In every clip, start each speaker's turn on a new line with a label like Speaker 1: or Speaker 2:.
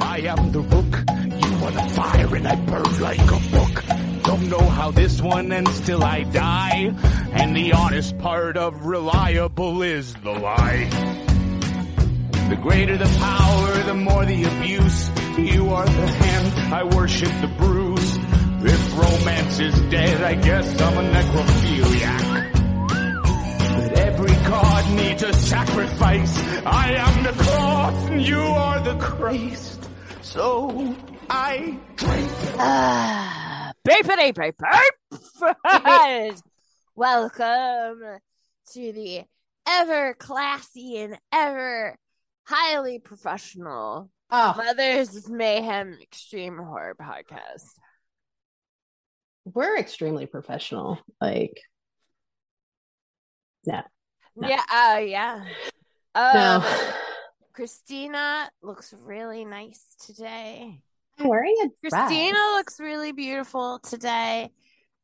Speaker 1: I am the rook. You are the fire and I burn like a book. Don't know how this one ends till I die. And the honest part of reliable is the lie. The greater the power, the more the abuse. You are the hand, I worship the bruise. If romance is dead, I guess I'm a necrophiliac. But every god needs a sacrifice. I am the cloth and you are the Christ. So I drink.
Speaker 2: Ah, beepity beep beep. Welcome to the ever classy and ever highly professional
Speaker 3: Oh,
Speaker 2: Mothers Mayhem Extreme Horror Podcast.
Speaker 3: we're extremely professional. Like, no, No.
Speaker 2: Yeah, uh, yeah. Um,
Speaker 3: no.
Speaker 2: Christina looks really nice today.
Speaker 3: I'm wearing a dress.
Speaker 2: Christina looks really beautiful today,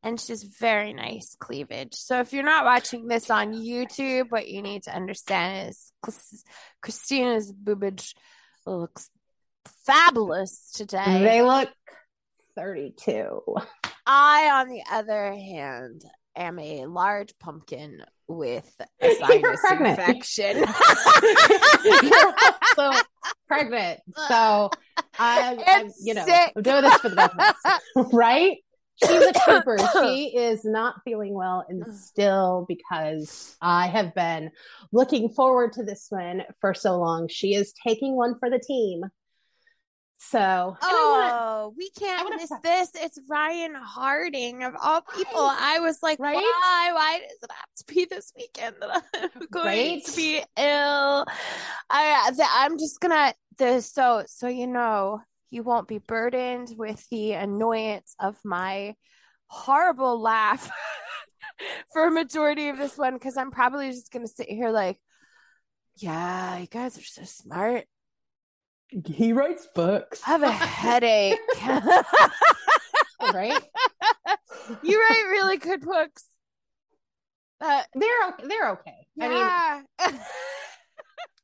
Speaker 2: and she's very nice cleavage. So if you're not watching this on YouTube, what you need to understand is Christina's boobage looks fabulous today.
Speaker 3: They look 32.
Speaker 2: I, on the other hand, am a large pumpkin with a sinus infection.
Speaker 3: You're also pregnant. So I, I'm, you know,
Speaker 2: sick.
Speaker 3: I'm doing this for the us, right? She's a trooper. She is not feeling well and still because I have been looking forward to this one for so long. She is taking one for the team. So, I wanna-
Speaker 2: Oh, we can't miss
Speaker 3: pre-
Speaker 2: this. It's Ryan Harding of all people. I was like,
Speaker 3: Right?
Speaker 2: why? Why does it have to be this weekend that I'm going
Speaker 3: Right?
Speaker 2: to be ill? I, th- I'm just gonna. The so so you know you won't be burdened with the annoyance of my horrible laugh for a majority of this one because I'm probably just gonna sit here like, yeah, you guys are so smart.
Speaker 3: He writes books,
Speaker 2: I have a headache.
Speaker 3: right?
Speaker 2: you write really good books. Uh,
Speaker 3: They're o- they're okay. I mean.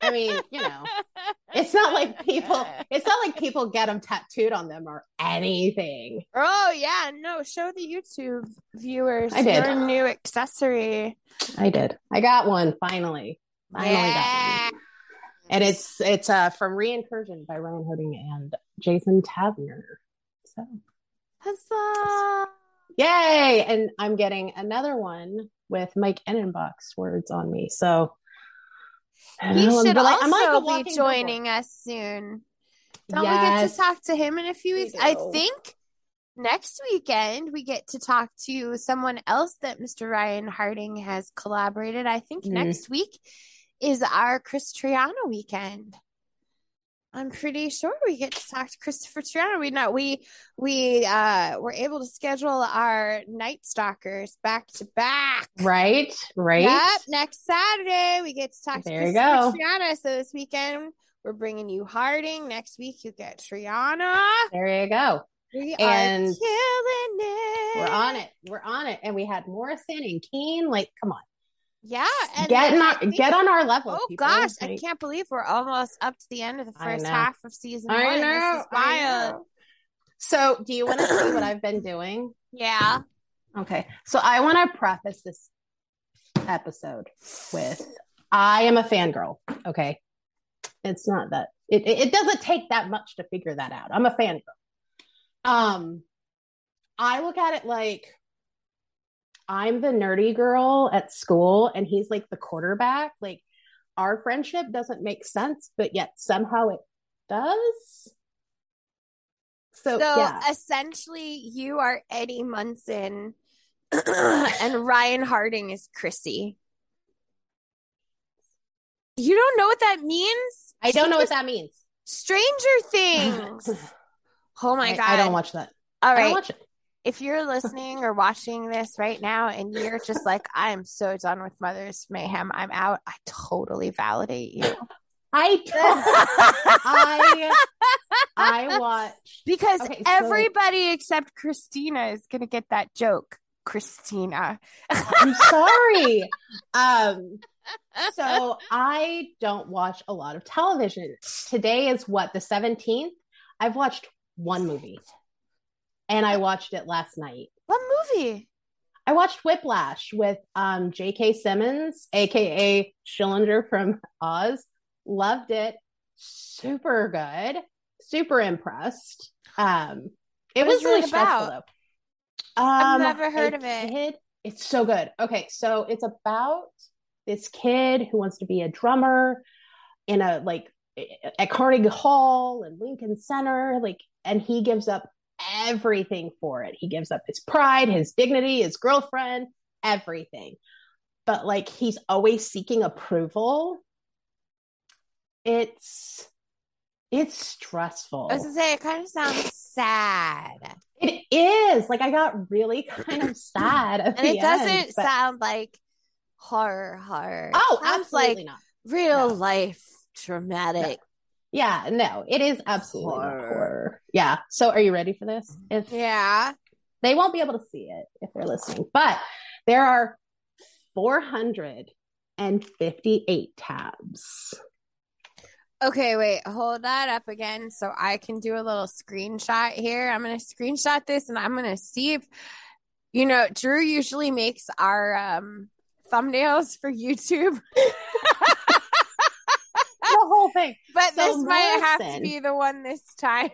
Speaker 3: I mean, you know, it's not like people. It's not like people get them tattooed on them or anything.
Speaker 2: oh yeah, no. Show the YouTube viewers
Speaker 3: I did.
Speaker 2: your new accessory.
Speaker 3: I did. I got one finally. Finally got
Speaker 2: Yeah.
Speaker 3: And it's it's uh from Reincursion by Ryan Harding and Jason Taverner. So
Speaker 2: Huzzah.
Speaker 3: yay! And I'm getting another one with Mike Ennenbach's words on me. So
Speaker 2: He
Speaker 3: I'm
Speaker 2: should
Speaker 3: like-
Speaker 2: also
Speaker 3: like
Speaker 2: be joining us soon. Don't we get to talk to him in a few
Speaker 3: We
Speaker 2: weeks? I think next weekend we get to talk to someone else that Mr. Ryan Harding has collaborated. I think
Speaker 3: Mm.
Speaker 2: next week is our Chris Triana weekend. I'm pretty sure we get to talk to Christopher Triana. We know we we uh were able to schedule our Night Stalkers back to back.
Speaker 3: Right, right.
Speaker 2: Yep, next Saturday we get to talk
Speaker 3: There
Speaker 2: to
Speaker 3: you
Speaker 2: Christopher
Speaker 3: go.
Speaker 2: Triana. So this weekend we're bringing you Harding. Next week you get Triana.
Speaker 3: There you go.
Speaker 2: We
Speaker 3: And
Speaker 2: are killing it.
Speaker 3: We're on it. We're on it. And we had Morrison and Keene. Like, come on.
Speaker 2: Yeah, and
Speaker 3: Get
Speaker 2: then
Speaker 3: in
Speaker 2: I think-
Speaker 3: get on our level.
Speaker 2: Oh
Speaker 3: people.
Speaker 2: gosh, I can't believe we're almost up to the end of the first half of season
Speaker 3: I
Speaker 2: one.
Speaker 3: know.
Speaker 2: This is
Speaker 3: I
Speaker 2: wild.
Speaker 3: know. So, do you want to see what I've been doing?
Speaker 2: Yeah.
Speaker 3: Okay. So, I want to preface this episode with I am a fangirl. Okay. It's not that it, it it doesn't take that much to figure that out. I'm a fangirl. Um, I look at it like I'm the nerdy girl at school and he's like the quarterback. Like our friendship doesn't make sense, but yet somehow it does. So,
Speaker 2: So,
Speaker 3: yeah.
Speaker 2: essentially, you are Eddie Munson, and Ryan Harding is Chrissy. You don't know what that means?
Speaker 3: I don't know what that means.
Speaker 2: Stranger Things. Oh my
Speaker 3: I,
Speaker 2: god!
Speaker 3: I don't watch that.
Speaker 2: All
Speaker 3: I don't watch it.
Speaker 2: If you're listening or watching this right now, and you're just like, I'm so done with Mother's Mayhem, I'm out. I totally validate you.
Speaker 3: I don't. I I watch.
Speaker 2: because
Speaker 3: Okay, so-
Speaker 2: everybody except Christina is gonna get that joke. Christina.
Speaker 3: I'm sorry. um, so I don't watch a lot of television. Today is what the 17th. I've watched one movie, and I watched it last night.
Speaker 2: What movie?
Speaker 3: I watched Whiplash with um, J.K. Simmons, aka Schillinger from Oz. Loved it. Super good. Super impressed. Um, it
Speaker 2: What
Speaker 3: was really
Speaker 2: it
Speaker 3: stressful
Speaker 2: about?
Speaker 3: though.
Speaker 2: I've
Speaker 3: Um,
Speaker 2: never heard of it.
Speaker 3: kid- it's so good. Okay, so it's about this kid who wants to be a drummer in a like at Carnegie Hall and Lincoln Center, like, and he gives up everything for it. He gives up his pride, his dignity, his girlfriend, everything. But like he's always seeking approval. It's it's stressful.
Speaker 2: I was gonna say it kind of sounds sad,
Speaker 3: It is like I got really kind of sad at
Speaker 2: and it doesn't
Speaker 3: end, but-
Speaker 2: sound like horror horror.
Speaker 3: Oh, absolutely
Speaker 2: like
Speaker 3: not.
Speaker 2: real
Speaker 3: No.
Speaker 2: life dramatic.
Speaker 3: Yeah, no, it is absolutely
Speaker 2: Horror.
Speaker 3: horror. Yeah. So, are you ready for this? If
Speaker 2: Yeah.
Speaker 3: they won't be able to see it if they're listening, but there are 458 tabs.
Speaker 2: Okay, wait, hold that up again so I can do a little screenshot here. I'm going to screenshot this and I'm going to see if, you know, Drew usually makes our um, thumbnails for YouTube,
Speaker 3: The whole thing.
Speaker 2: but
Speaker 3: So
Speaker 2: this might have to be the one this time.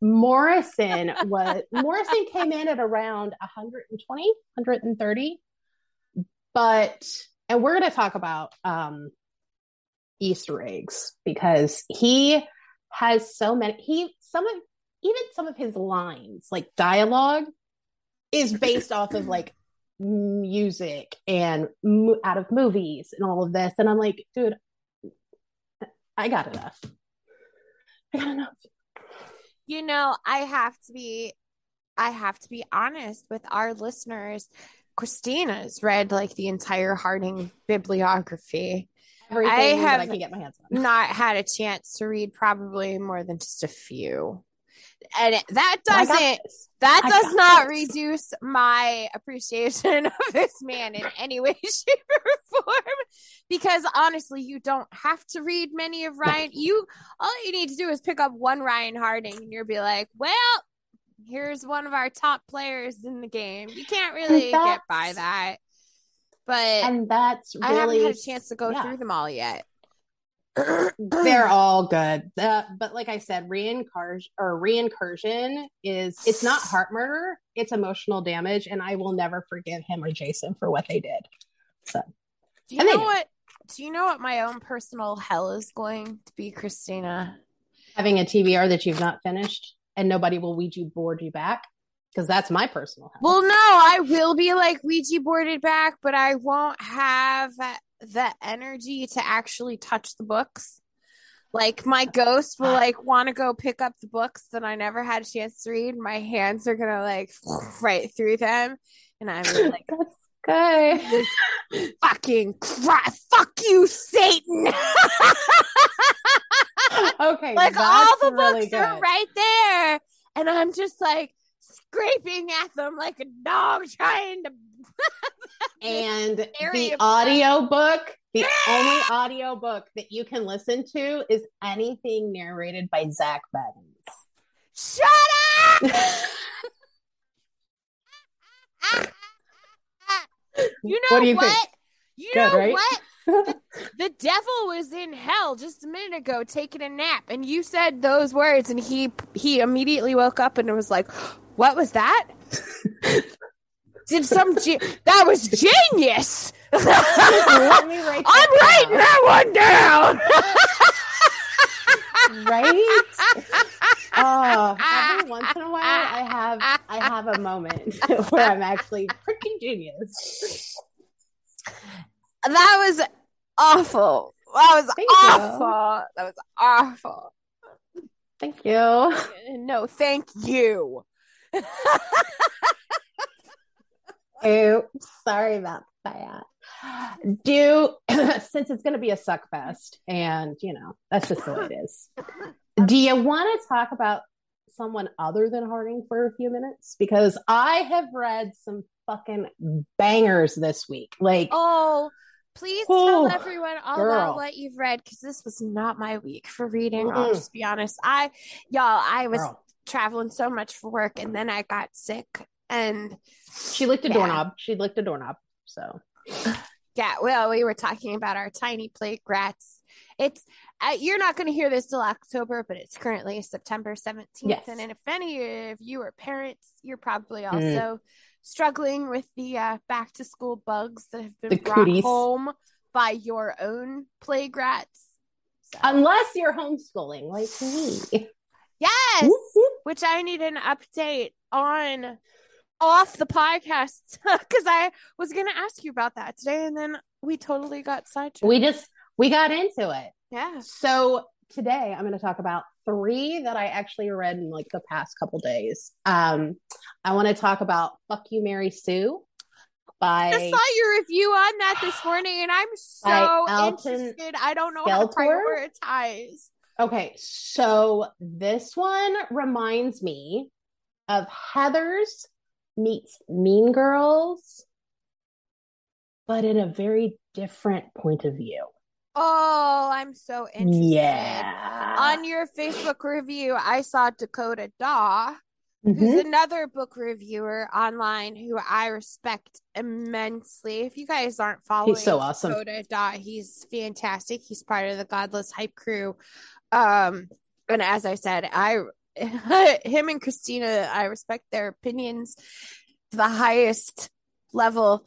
Speaker 3: Morrison was Morrison came in at around 120, 130. But and we're going to talk about um Easter eggs because he has so many he some of even some of his lines like dialogue is based off of like music and mo- out of movies and all of this and I'm like dude I got enough. I got enough.
Speaker 2: You know, I have to be I have to be honest with our listeners. Christina's read like the entire Harding bibliography.
Speaker 3: everything that I
Speaker 2: have
Speaker 3: can get my hands on.
Speaker 2: Not had a chance to read probably more than just a few. And it- that doesn't that
Speaker 3: I
Speaker 2: does not
Speaker 3: this.
Speaker 2: reduce my appreciation of this man in any way, shape, or form. Because honestly, you don't have to read many of Ryan. You all you need to do is pick up one Ryan Harding, and you'll be like, "Well, here's one of our top players in the game." You can't really get by that. But
Speaker 3: And that's
Speaker 2: I haven't
Speaker 3: really
Speaker 2: had a chance to go
Speaker 3: yeah.
Speaker 2: through them all yet.
Speaker 3: They're all good. Uh, but like I said, reincarnation or reincursion is it's not heart murder, it's emotional damage, and I will never forgive him or Jason for what they did. So
Speaker 2: Do you know what? Do you know what my own personal hell is going to be, Christina?
Speaker 3: having a TBR that you've not finished and nobody will Ouija board you back because that's my personal hell.
Speaker 2: Well, no, I will be like Ouija boarded back, but I won't have the energy to actually touch the books. Like my ghost will uh. like want to go pick up the books that I never had a chance to read. My hands are gonna like right through them, and I'm like,
Speaker 3: that's good.
Speaker 2: this fucking crap. Fuck you, Satan!
Speaker 3: okay,
Speaker 2: like all the
Speaker 3: really
Speaker 2: books
Speaker 3: good.
Speaker 2: are right there, and I'm just like scraping at them like a dog trying to.
Speaker 3: And the audio book, the only audio book that you can listen to is anything narrated by Zach Bettins.
Speaker 2: Shut up! you know
Speaker 3: What you
Speaker 2: what? You
Speaker 3: Good,
Speaker 2: know
Speaker 3: right?
Speaker 2: what? The devil was in hell just a minute ago taking a nap, and you said those words, and he he immediately woke up and was like, "What was that?" Did some ge- that was genius?
Speaker 3: Let me write
Speaker 2: I'm
Speaker 3: that
Speaker 2: writing that one down.
Speaker 3: down. right? Oh, every once in a while, I have I have a moment where I'm actually freaking genius.
Speaker 2: That was awful. That was
Speaker 3: Thank you.
Speaker 2: awful. That was awful.
Speaker 3: Thank you.
Speaker 2: No, thank you.
Speaker 3: Oops, sorry about that. Do since it's going to be a suck fest, and you know that's just the way it is. Do you want to talk about someone other than Harding for a few minutes? Because I have read some fucking bangers this week. Like,
Speaker 2: Oh, please tell everyone all
Speaker 3: girl.
Speaker 2: about what you've read because this was not my week for reading. I'll just be honest. I, y'all, I was
Speaker 3: girl.
Speaker 2: traveling so much for work and then I got sick. And
Speaker 3: she licked a
Speaker 2: Yeah.
Speaker 3: doorknob. She licked a doorknob. So
Speaker 2: yeah, well, we were talking about our tiny plate rats. It's, uh, you're not going to hear this till October, but it's currently September 17th.
Speaker 3: Yes.
Speaker 2: And if any of you are parents, you're probably
Speaker 3: Mm.
Speaker 2: Also struggling with the uh, back to school bugs that have been
Speaker 3: The
Speaker 2: brought
Speaker 3: cooties.
Speaker 2: home by your own plague rats. So-
Speaker 3: unless you're homeschooling like me.
Speaker 2: yes,
Speaker 3: Whoop, whoop.
Speaker 2: which I need an update on off the podcast because I was going to ask you about that today and then we totally got sidetracked.
Speaker 3: We just we got into it.
Speaker 2: yeah.
Speaker 3: So today I'm going to talk about three that I actually read in like the past couple days. Um, I want to talk about "Fuck You, Mary Sue" by
Speaker 2: I saw your review on that this morning and I'm so interested. I don't know how to prioritize.
Speaker 3: Okay, so this one reminds me of Heather's meets Mean Girls, but in a very different point of view.
Speaker 2: Oh, I'm so interested.
Speaker 3: Yeah.
Speaker 2: On your Facebook review, I saw Dakota Daw,
Speaker 3: Mhm.
Speaker 2: who's another book reviewer online who I respect immensely. If you guys aren't following he's
Speaker 3: so awesome.
Speaker 2: Dakota Daw, he's fantastic. He's part of the Godless Hype crew. Um, and as I said, I him and Christina, I respect their opinions to the highest level.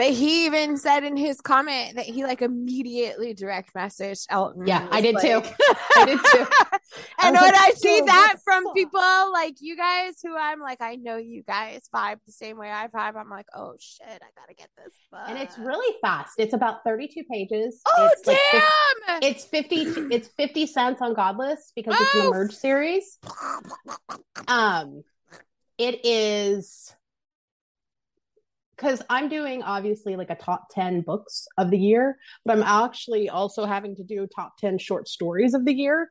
Speaker 2: But he even said in his comment that he like immediately direct messaged Elton.
Speaker 3: Yeah, I did too.
Speaker 2: like-
Speaker 3: I did too. I
Speaker 2: and when
Speaker 3: like,
Speaker 2: I see
Speaker 3: "Yo,
Speaker 2: that from
Speaker 3: fuck?"
Speaker 2: people like you guys who I'm like, I know you guys vibe the same way I vibe. I'm like, oh shit, I gotta get this. Book.
Speaker 3: And it's really fast. It's about 32 pages.
Speaker 2: oh
Speaker 3: it's like fif-
Speaker 2: damn!
Speaker 3: it's 50 it's 50 cents on Godless because it's an
Speaker 2: Oh.
Speaker 3: emerge series. Um it is because I'm doing obviously like a top 10 books of the year, but I'm actually also having to do top 10 short stories of the year.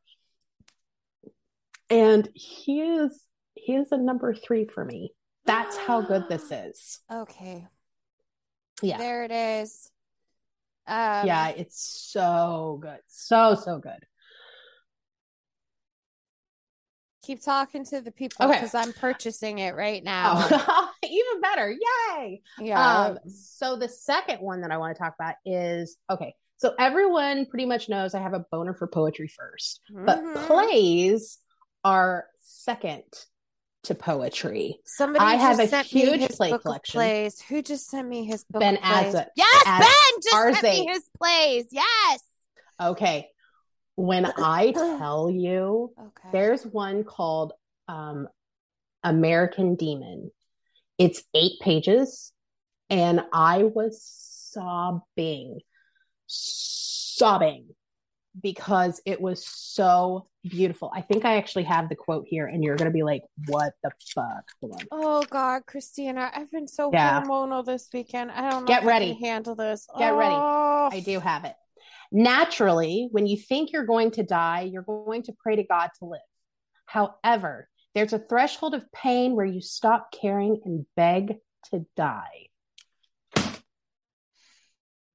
Speaker 3: And he is he is a number three for me. That's how good this is.
Speaker 2: okay,
Speaker 3: Yeah.
Speaker 2: there it is. Um,
Speaker 3: yeah, it's so good. So, so good.
Speaker 2: Keep talking to the people
Speaker 3: Okay.
Speaker 2: because I'm purchasing it right now.
Speaker 3: Oh, even better. Yay.
Speaker 2: Yeah,
Speaker 3: Um, so the second one that I want to talk about is okay. So everyone pretty much knows I have a boner for poetry first, but
Speaker 2: Mhm.
Speaker 3: plays are second to poetry.
Speaker 2: Somebody
Speaker 3: I have a huge play collection.
Speaker 2: Plays. Who just sent me his book?
Speaker 3: Ben? Azza-
Speaker 2: Yes, Ben just sent me his plays. Yes.
Speaker 3: Okay. When I tell you,
Speaker 2: Okay.
Speaker 3: there's one called um, American Demon. It's eight pages, and I was sobbing, sobbing because it was so beautiful. I think I actually have the quote here, and you're going to be like, what the fuck?
Speaker 2: Oh God, Christina, I've been so
Speaker 3: Yeah.
Speaker 2: hormonal this weekend. I don't know
Speaker 3: Get ready.
Speaker 2: handle this.
Speaker 3: Get ready.
Speaker 2: Oh.
Speaker 3: I do have it. Naturally, when you think you're going to die, you're going to pray to God to live. However, there's a threshold of pain where you stop caring and beg to die.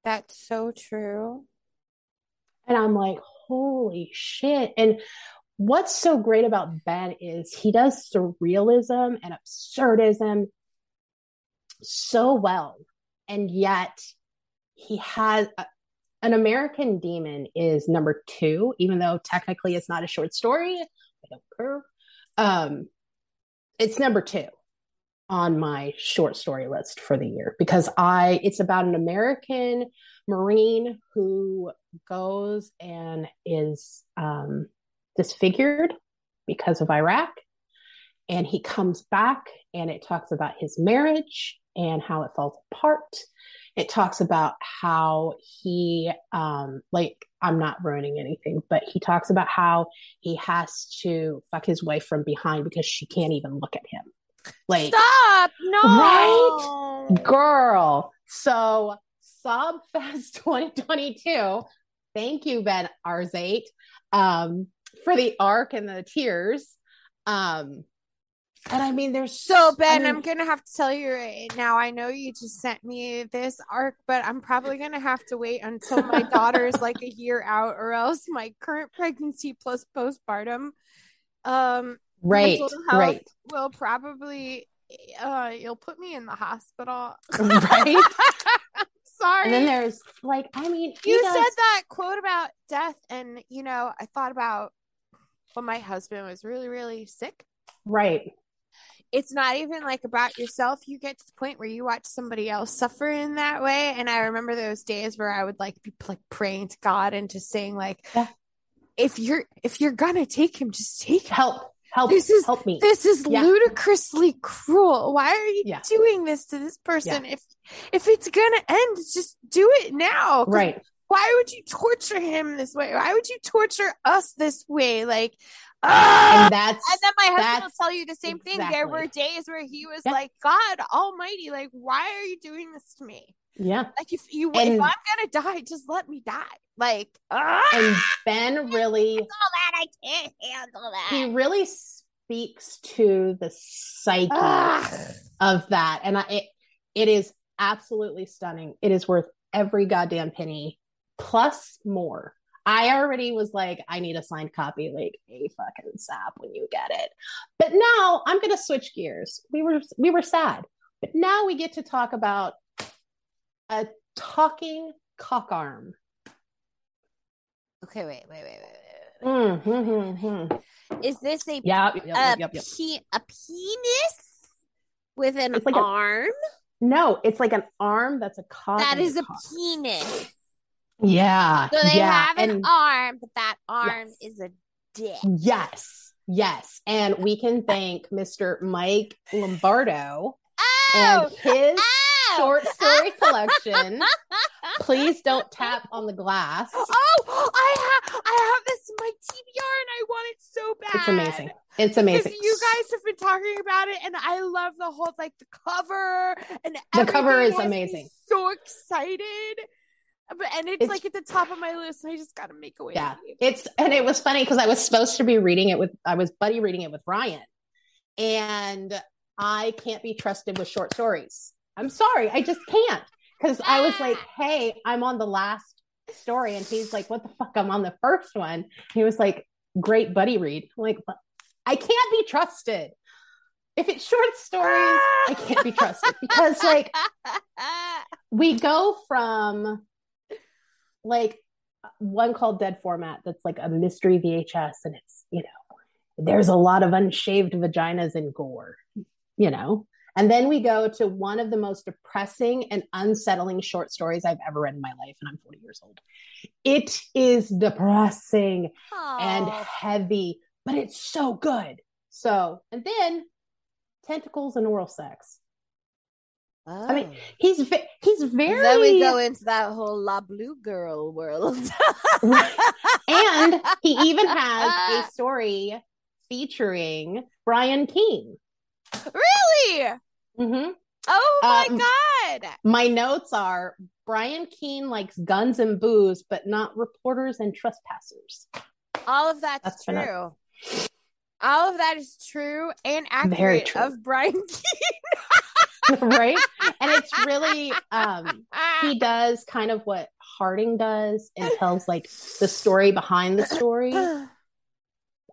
Speaker 2: That's so true.
Speaker 3: And I'm like, holy shit. And what's so great about Ben is he does surrealism and absurdism so well. And yet he has a, an American Demon is number two, even though technically it's not a short story. I don't care. Um, it's number two on my short story list for the year because I it's about an American Marine who goes and is um, disfigured because of Iraq. And he comes back and it talks about his marriage and how it falls apart. It talks about how he, um, like, I'm not ruining anything, but he talks about how he has to fuck his wife from behind because she can't even look at him. Like,
Speaker 2: Stop! No.
Speaker 3: Right? girl. So Sobfest 2022. Thank you, Ben Arzate, um, for the arc and the tears. Um, And I mean, there's
Speaker 2: So Ben,
Speaker 3: I
Speaker 2: I'm gonna have to tell you right now. I know you just sent me this arc, but I'm probably gonna have to wait until my daughter is like a year out, or else my current pregnancy plus postpartum um
Speaker 3: right, right,
Speaker 2: will probably uh you'll put me in the hospital.
Speaker 3: right.
Speaker 2: Sorry.
Speaker 3: and then there's like, I mean,
Speaker 2: you
Speaker 3: does-
Speaker 2: said that quote about death, and you know, I thought about when my husband was really, really sick.
Speaker 3: right,
Speaker 2: it's not even like about yourself. You get to the point where you watch somebody else suffer in that way. And I remember those days where I would like be like praying to God and just saying like,
Speaker 3: Yeah.
Speaker 2: if you're if you're gonna take him, just take him.
Speaker 3: help, help,
Speaker 2: This is-
Speaker 3: help me.
Speaker 2: This is
Speaker 3: Yeah.
Speaker 2: ludicrously cruel. Why are you
Speaker 3: Yeah.
Speaker 2: doing this to this person? If if it's gonna end, just do it now.
Speaker 3: right,
Speaker 2: Why would you torture him this way? Why would you torture us this way? Like, ah!
Speaker 3: and that's
Speaker 2: And then my husband will tell you the same thing. There were days where he was
Speaker 3: Yeah.
Speaker 2: like, God Almighty, like, why are you doing this to me?
Speaker 3: yeah.
Speaker 2: Like, if you, if I'm gonna die, just let me die. Like, ah,
Speaker 3: And Ben really,
Speaker 2: all that I can't handle that.
Speaker 3: he really speaks to the psyche
Speaker 2: Ah.
Speaker 3: of that, and I, it it is absolutely stunning. It is worth every goddamn penny plus more. I already was like, I need a signed copy, like a fucking sap when you get it. But now I'm gonna switch gears. We were we were sad, but now we get to talk about a talking cock arm.
Speaker 2: Okay, wait, wait, wait, wait, wait.
Speaker 3: Mm, hmm, hmm, hmm.
Speaker 2: Is this a
Speaker 3: Yep, yep,
Speaker 2: a,
Speaker 3: yep, yep,
Speaker 2: pe- a penis with an
Speaker 3: like a-
Speaker 2: arm?
Speaker 3: No, it's like an arm that's a cock.
Speaker 2: That is a
Speaker 3: cock.
Speaker 2: penis.
Speaker 3: Yeah.
Speaker 2: So they
Speaker 3: yeah.
Speaker 2: have an
Speaker 3: and
Speaker 2: arm, but that arm
Speaker 3: Yes.
Speaker 2: is a dick.
Speaker 3: yes, yes. And we can thank Mr. Mike Lombardo
Speaker 2: Oh,
Speaker 3: and his
Speaker 2: oh!
Speaker 3: short story collection. Please don't tap on the glass.
Speaker 2: Oh, I have I have this in my TBR and I want it so bad.
Speaker 3: It's amazing. It's
Speaker 2: Because
Speaker 3: amazing.
Speaker 2: you guys have been talking about it, and I love the whole like the cover and
Speaker 3: The cover is amazing.
Speaker 2: So excited, but and it's,
Speaker 3: It's-
Speaker 2: like at the top of my list. I just got to make a way.
Speaker 3: Yeah. It's and it was funny because I was supposed to be reading it with I was buddy reading it with Ryan, and I can't be trusted with short stories. I'm sorry, I just can't because I was like, "Hey, I'm on the last story," and he's like, "What the fuck? I'm on the first one." He was like, "Great buddy read." I'm like, I can't be trusted. If it's short stories, I can't be trusted because like we go from like one called Dead Format that's like a mystery VHS, and it's you know there's a lot of unshaved vaginas and gore, you know. And then we go to one of the most depressing and unsettling short stories I've ever read in my life, and I'm 40 years old. It is depressing and heavy, but it's so good. So, and then tentacles and oral sex. I mean, He's ve- he's very
Speaker 2: then we go into that whole La Blue Girl world.
Speaker 3: and he even has a story featuring Brian Keene.
Speaker 2: really?
Speaker 3: Mm-hmm.
Speaker 2: Oh my
Speaker 3: Um,
Speaker 2: god!
Speaker 3: My notes are Brian Keene likes guns and booze, but not reporters and trespassers.
Speaker 2: All of that's,
Speaker 3: That's
Speaker 2: true.
Speaker 3: been
Speaker 2: All of that is true and accurate
Speaker 3: true.
Speaker 2: of Brian Keene.
Speaker 3: right? And it's really um he does kind of what Harding does and tells like the story behind the story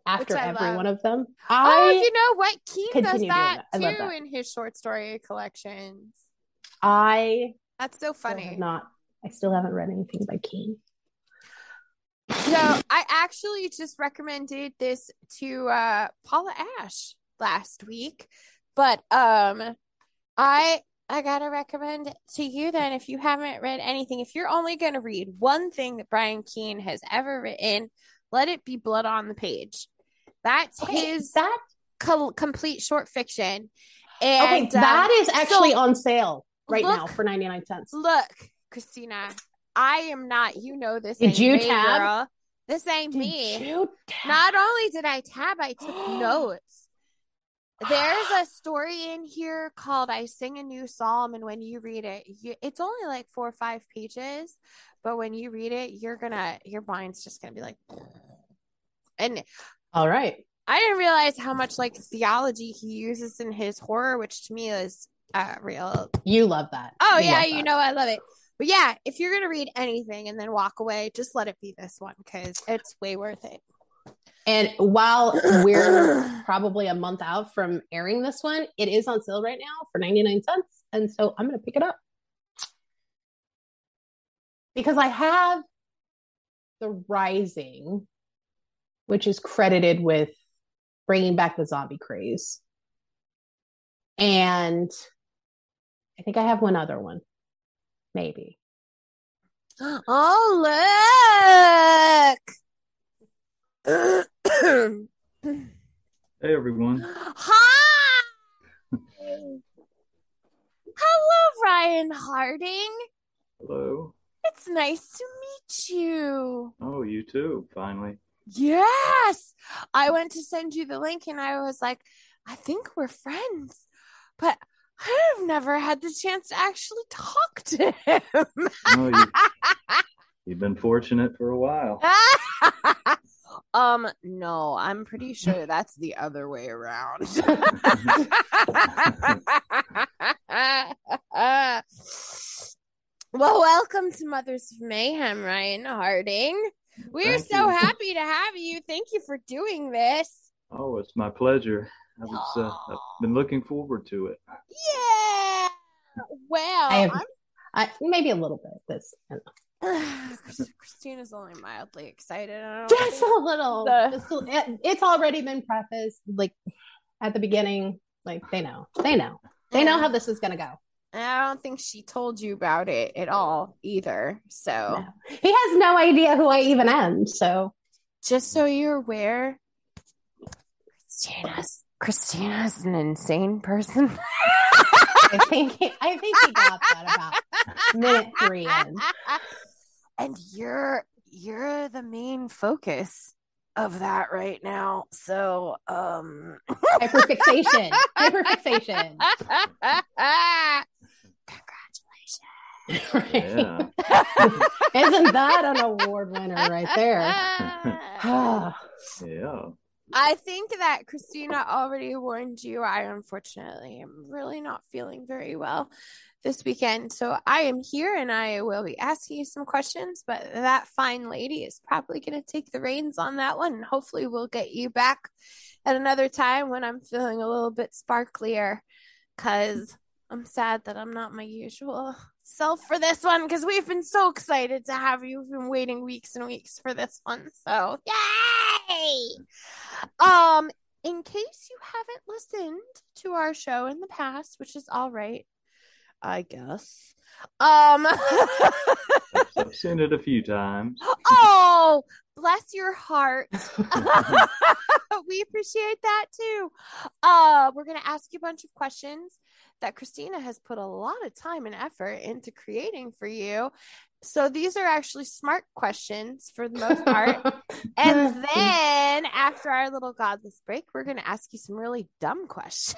Speaker 3: after every
Speaker 2: love.
Speaker 3: one of them.
Speaker 2: oh, you know what? Keene does that
Speaker 3: that.
Speaker 2: Too
Speaker 3: that.
Speaker 2: in his short story collections.
Speaker 3: I
Speaker 2: That's so funny.
Speaker 3: not I still haven't read anything by Keene.
Speaker 2: So I actually just recommended this to uh Paula Ash last week, but um I I gotta recommend to you then if you haven't read anything. If you're only gonna read one thing that Brian Keene has ever written, let it be Blood on the Page. That's
Speaker 3: Okay,
Speaker 2: his
Speaker 3: that
Speaker 2: co- complete short fiction.
Speaker 3: okay,
Speaker 2: And um,
Speaker 3: that is actually
Speaker 2: so
Speaker 3: on sale right now for 99 cents.
Speaker 2: Look, Christina, I am not. You know this.
Speaker 3: Did you
Speaker 2: me,
Speaker 3: tab?
Speaker 2: girl. This ain't
Speaker 3: Did
Speaker 2: me. Not only did I tab, I took notes. There's a story in here called I Sing a New Psalm, and when you read it, you, it's only like four or five pages, but when you read it, you're gonna, your mind's just gonna be like, and
Speaker 3: All right.
Speaker 2: I didn't realize how much like theology he uses in his horror, which to me is uh, real.
Speaker 3: You love that.
Speaker 2: Oh
Speaker 3: You
Speaker 2: yeah,
Speaker 3: love
Speaker 2: you know I love it. But yeah, if you're gonna read anything and then walk away, just let it be this one because it's way worth it.
Speaker 3: And while we're probably a month out from airing this one, it is on sale right now for 99 cents. And so I'm going to pick it up. Because I have The Rising, which is credited with bringing back the zombie craze. And I think I have one other one. Maybe.
Speaker 2: oh look!
Speaker 4: Hey everyone.
Speaker 2: Hi! Hello, Ryan Harding.
Speaker 4: Hello.
Speaker 2: It's nice to meet you.
Speaker 4: Oh, you too, finally.
Speaker 2: Yes. I went to send you the link and I was like, I think we're friends, but I've never had the chance to actually talk to him.
Speaker 4: Oh, you, you've been fortunate for a while.
Speaker 2: um, no, I'm pretty sure that's the other way around. well, welcome to Mothers of Mayhem, Ryan Harding. We're
Speaker 4: Thank
Speaker 2: so
Speaker 4: you.
Speaker 2: happy to have you. Thank you for doing this.
Speaker 4: Oh, it's my pleasure. I was, uh, I've been looking forward to it.
Speaker 2: Yeah. Well,
Speaker 3: I have-
Speaker 2: I'm
Speaker 3: I, maybe a little bit. This
Speaker 2: Christ- Christina's only mildly excited. I don't
Speaker 3: just a little.
Speaker 2: The-
Speaker 3: it- it's already been prefaced, like at the beginning. Like they know, they know, they know how this is gonna go.
Speaker 2: I don't think she told you about it at all either. So,
Speaker 3: No. He has no idea who I even am. So
Speaker 2: just so you're aware, Christina's Christina's an insane person.
Speaker 3: I think he, I think he got that about minute three in.
Speaker 2: and you're you're the main focus of that right now. So, um
Speaker 3: Hyperfixation, hyperfixation.
Speaker 2: Congratulations.
Speaker 3: Right?
Speaker 4: Yeah.
Speaker 3: Isn't that an award winner right there?
Speaker 4: Yeah.
Speaker 2: I think that Christina already warned you. I unfortunately am really not feeling very well this weekend. So I am here and I will be asking you some questions, but that fine lady is probably going to take the reins on that one. And hopefully we'll get you back at another time when I'm feeling a little bit sparklier because I'm sad that I'm not my usual self for this one because we've been so excited to have you. We've been waiting weeks and weeks for this one. So, yay! Um, in case you haven't listened to our show in the past, which is all right, I guess. Um,
Speaker 4: I've seen it a few times.
Speaker 2: oh, bless your heart. we appreciate that too. Uh, we're gonna ask you a bunch of questions that Christina has put a lot of time and effort into creating for you. So these are actually smart questions for the most part. And then after our little godless break, we're going to ask you some really dumb questions,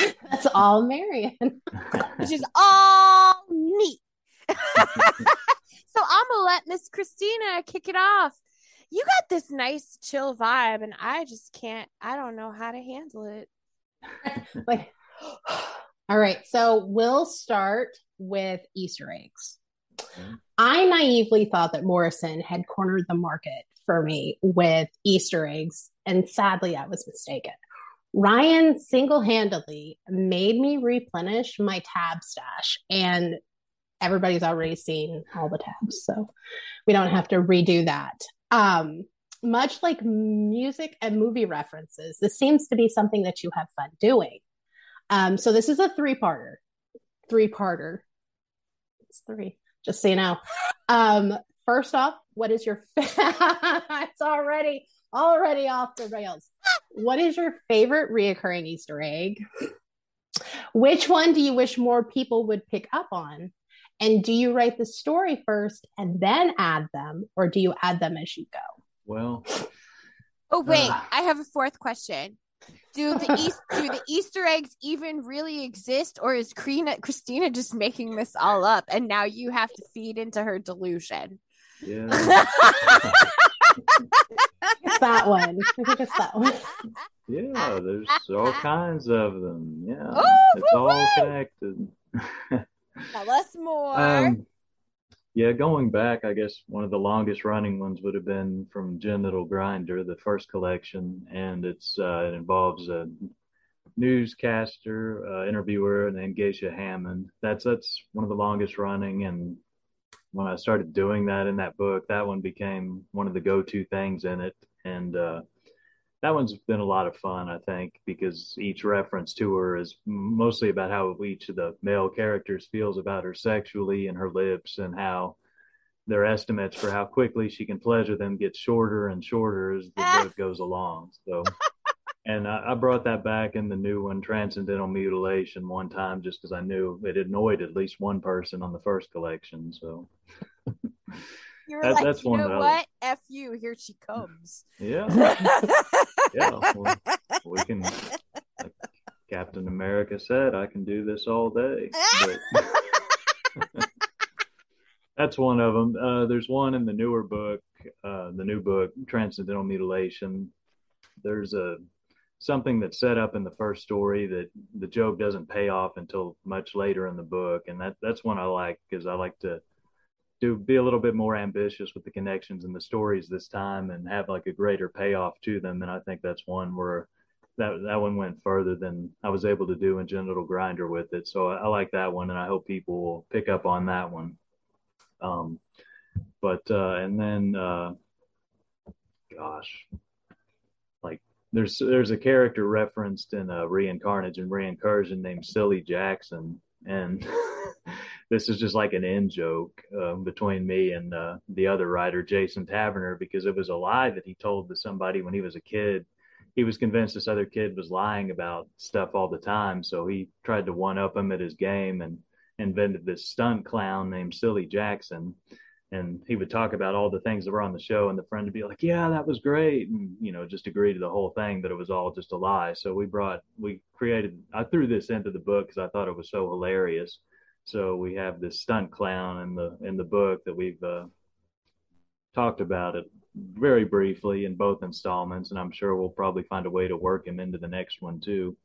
Speaker 3: That's all Marian.
Speaker 2: which is all me. so I'm going to let Miss Christina kick it off. You got this nice chill vibe, and I just can't, I don't know how to handle it.
Speaker 3: like all right so we'll start with easter eggs. I naively thought that morrison had cornered the market for me with easter eggs and sadly i was mistaken. Ryan single-handedly made me replenish my tab stash and everybody's already seen all the tabs so we don't have to redo that. Um much like music and movie references, this seems to be something that you have fun doing. Um, so this is a three-parter. Three-parter. It's three, just so you know. Um, first off, what is your it's already already off the rails. What is your favorite reoccurring Easter egg? Which one do you wish more people would pick up on? And do you write the story first and then add them, or do you add them as you go?
Speaker 4: Well,
Speaker 2: Oh, wait,
Speaker 4: Ah.
Speaker 2: I have a fourth question. Do the East, do the Easter eggs even really exist, or is Christina, Christina just making this all up, and now you have to feed into her delusion?
Speaker 4: yeah.
Speaker 3: It's that one. I think it's that one.
Speaker 4: Yeah, there's all kinds of them. Yeah,
Speaker 2: Oh,
Speaker 4: it's all
Speaker 2: woo-woo!
Speaker 4: connected.
Speaker 2: Tell us more.
Speaker 4: Um, yeah, going back, I guess one of the longest running ones would have been from Genital Grinder, the first collection, and it's uh, it involves a newscaster, uh, interviewer named Geisha Hammond. That's that's one of the longest running, and when I started doing that in that book, that one became one of the go-to things in it, and uh, that one's been a lot of fun, I think, because each reference to her is mostly about how each of the male characters feels about her sexually and her lips and how their estimates for how quickly she can pleasure them get shorter and shorter as the ah. book goes along. So, and I, I brought that back in the new one, Transcendental Mutilation, one time just because I knew it annoyed at least one person on the first collection. So,
Speaker 2: you were
Speaker 4: that-
Speaker 2: like,
Speaker 4: that's
Speaker 2: you
Speaker 4: one
Speaker 2: know what? F you, here she comes.
Speaker 4: yeah, yeah, well, we can. Like Captain America said, I can do this all day. But that's one of them. Uh, there's one in the newer book, uh, the new book, Transcendental Mutilation. There's a something that's set up in the first story that the joke doesn't pay off until much later in the book, and that that's one I like because I like to do be a little bit more ambitious with the connections and the stories this time and have like a greater payoff to them. And I think that's one where that that one went further than I was able to do in Genital Grinder with it. So I, I like that one, and I hope people will pick up on that one. Um, but uh, and then, uh, gosh, like there's there's a character referenced in uh, Reincarnage and Reincursion named Silly Jackson, and this is just like an in joke uh, between me and uh, the other writer, Jason Taverner, because it was a lie that he told to somebody when he was a kid. He was convinced this other kid was lying about stuff all the time, so he tried to one up him at his game and invented this stunt clown named Silly Jackson. And he would talk about all the things that were on the show, and the friend would be like, "Yeah, that was great," and you know, just agree to the whole thing, but it was all just a lie. So we brought, we created, I threw this into the book because I thought it was so hilarious. So we have this stunt clown in the in the book that we've uh, talked about it very briefly in both installments, and I'm sure we'll probably find a way to work him into the next one too.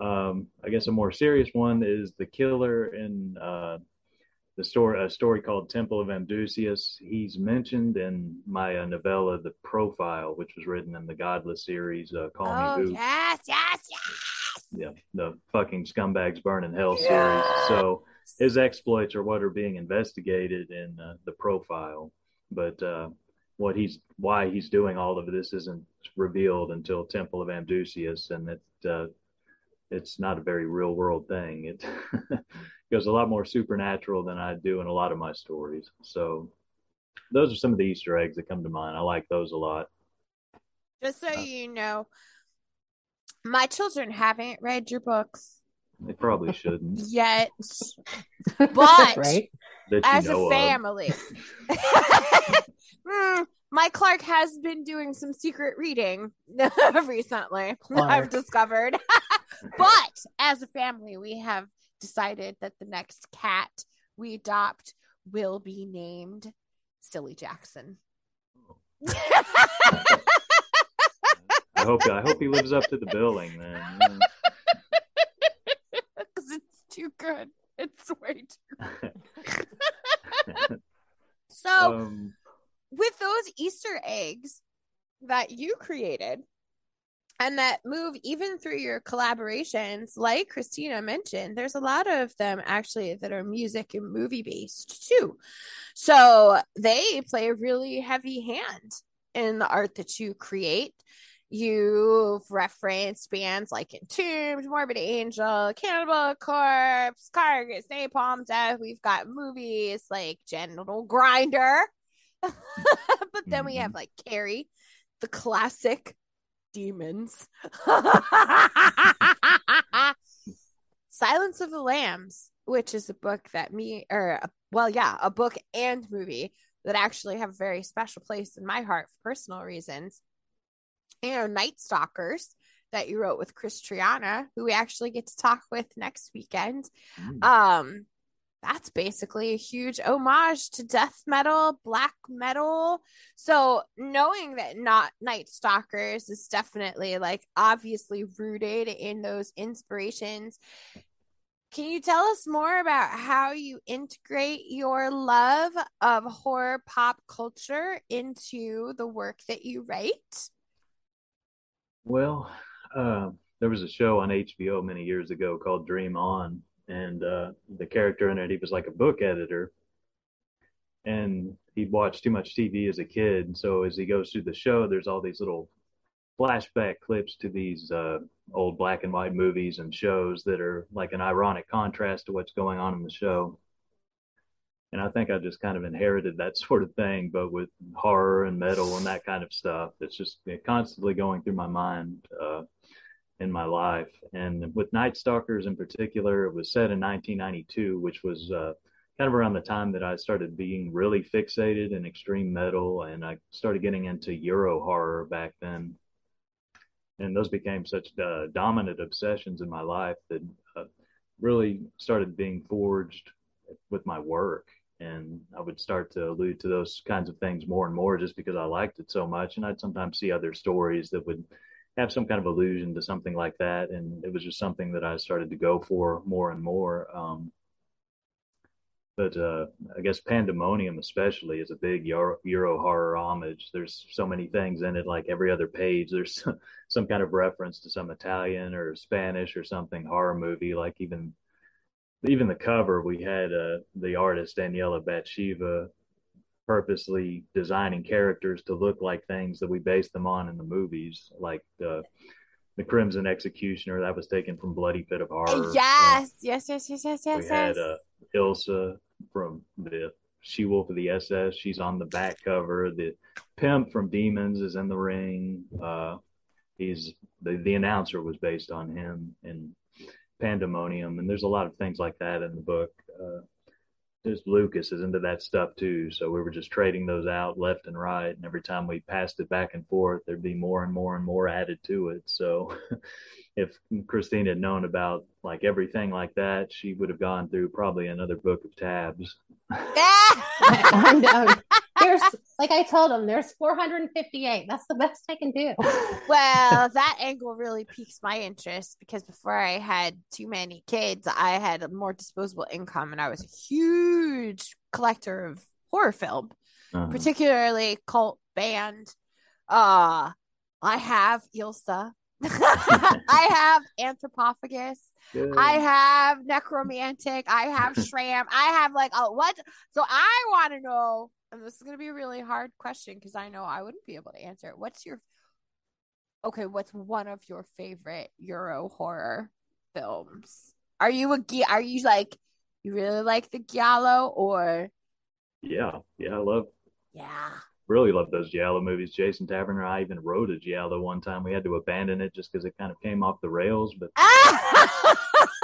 Speaker 4: Um, I guess a more serious one is the killer in uh, the story, a story called Temple of Amdusius. He's mentioned in my uh, novella, The Profile, which was written in the Godless series. Uh, Call
Speaker 2: oh,
Speaker 4: Me Who
Speaker 2: yes, yes, yes.
Speaker 4: yeah, the fucking scumbags burn in hell series. So his exploits are what are being investigated in uh, the profile, but uh, what he's why he's doing all of this isn't revealed until Temple of Amdusius, and it uh, it's not a very real world thing. It goes a lot more supernatural than I do in a lot of my stories. So those are some of the Easter eggs that come to mind. I like those a lot.
Speaker 2: Just so you know, my children haven't read your books
Speaker 4: They probably shouldn't.
Speaker 2: yet, but
Speaker 3: right?
Speaker 2: As a family, Hmm, Mike Clark has been doing some secret reading recently.
Speaker 3: Clark.
Speaker 2: I've discovered, but as a family, we have decided that the next cat we adopt will be named Silly Jackson.
Speaker 4: I hope I hope he lives up to the billing, man.
Speaker 2: Too good. It's way too. So,
Speaker 4: um,
Speaker 2: with those Easter eggs that you created and that move even through your collaborations, like Christina mentioned, there's a lot of them actually that are music and movie based too. So they play a really heavy hand in the art that you create. You've referenced bands like Entombed, Morbid Angel, Cannibal Corpse, Carcass, Napalm Death. We've got movies like Genital Grinder. but then we have mm-hmm. like Carrie, the classic demons. Silence of the Lambs, which is a book that me or well, yeah, a book and movie that actually have a very special place in my heart for personal reasons. You know, Night Stalkers that you wrote with Chris Triana, who we actually get to talk with next weekend.
Speaker 4: mm,
Speaker 2: Um, that's basically a huge homage to death metal, black metal. So knowing that not Night Stalkers is definitely like obviously rooted in those inspirations. Can you tell us more about how you integrate your love of horror pop culture into the work that you write?
Speaker 4: Well, uh, there was a show on HBO many years ago called Dream On, and uh, the character in it, he was like a book editor, and he'd watched too much TV as a kid. So as he goes through the show, there's all these little flashback clips to these uh, old black and white movies and shows that are like an ironic contrast to what's going on in the show. And I think I just kind of inherited that sort of thing, but with horror and metal and that kind of stuff. It's just constantly going through my mind. Uh, in my life. And with Night Stalkers in particular, it was set in 1992, which was uh, kind of around the time that I started being really fixated in extreme metal, and I started getting into Euro horror back then. And those became such uh, dominant obsessions in my life that uh, really started being forged with my work. And I would start to allude to those kinds of things more and more just because I liked it so much. And I'd sometimes see other stories that would have some kind of allusion to something like that. And it was just something that I started to go for more and more. Um, but uh, I guess Pandemonium, especially, is a big Euro, Euro, horror homage. There's so many things in it, like every other page, there's some, some kind of reference to some Italian or Spanish or something horror movie. Like even even the cover, we had uh, the artist Daniela Batsheva purposely designing characters to look like things that we based them on in the movies, like the the Crimson Executioner that was taken from Bloody Pit of Horror.
Speaker 2: Yes, yes, yes, yes, yes, yes.
Speaker 4: We had uh, Ilsa from the She Wolf of the SS. She's on the back cover. The Pimp from Demons is in the ring. Uh, he's the the announcer was based on him in Pandemonium, and there's a lot of things like that in the book. Uh, Lucas is into that stuff too. So we were just trading those out left and right. And every time we passed it back and forth, there'd be more and more and more added to it. So if Christine had known about like everything like that, she would have gone through probably another book of tabs.
Speaker 3: I know. There's like I told him, there's 458. That's the best I can do.
Speaker 2: well, that angle really piques my interest because before I had too many kids, I had a more disposable income and I was a huge collector of horror film, uh-huh. particularly cult band. Uh I have Ilsa. I have Anthropophagus. Good. I have Nekromantik. I have Schramm. I have like a what? So I want to know and this is going to be a really hard question because I know I wouldn't be able to answer it. What's your okay? What's one of your favorite Euro horror films? Are you a are you like you really like the Giallo or?
Speaker 4: Yeah, yeah, I love.
Speaker 2: Yeah.
Speaker 4: Really love those Giallo movies. Jason Taverner, I even wrote a Giallo one time. We had to abandon it just because it kind of came off the rails, but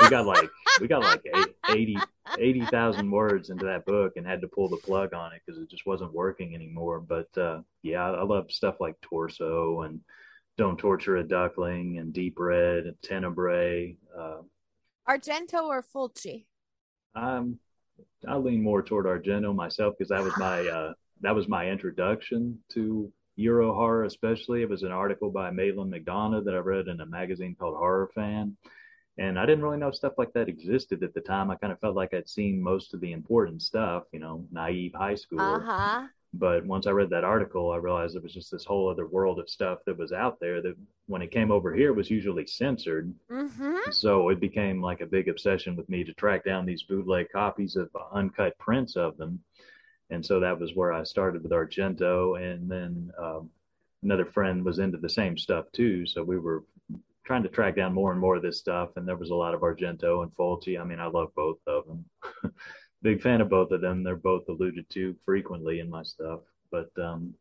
Speaker 4: we got like we got like 80 80,000 words into that book and had to pull the plug on it because it just wasn't working anymore. But uh, yeah, I love stuff like Torso and Don't Torture a Duckling and Deep Red and Tenebrae. Uh,
Speaker 2: Argento or Fulci?
Speaker 4: Um, I lean more toward Argento myself because that was my uh, that was my introduction to Euro horror, especially. It was an article by Maitland McDonagh that I read in a magazine called Horror Fan and I didn't really know stuff like that existed at the time. I kind of felt like I'd seen most of the important stuff, you know, naive high school.
Speaker 2: Uh-huh.
Speaker 4: But once I read that article, I realized there was just this whole other world of stuff that was out there that when it came over here was usually censored.
Speaker 2: Mm-hmm.
Speaker 4: So it became like a big obsession with me to track down these bootleg copies of uncut prints of them. And so that was where I started with Argento. And then um, another friend was into the same stuff too. So we were trying to track down more and more of this stuff, and there was a lot of Argento and Fulci. I mean, I love both of them. Big fan of both of them. They're both alluded to frequently in my stuff. But um,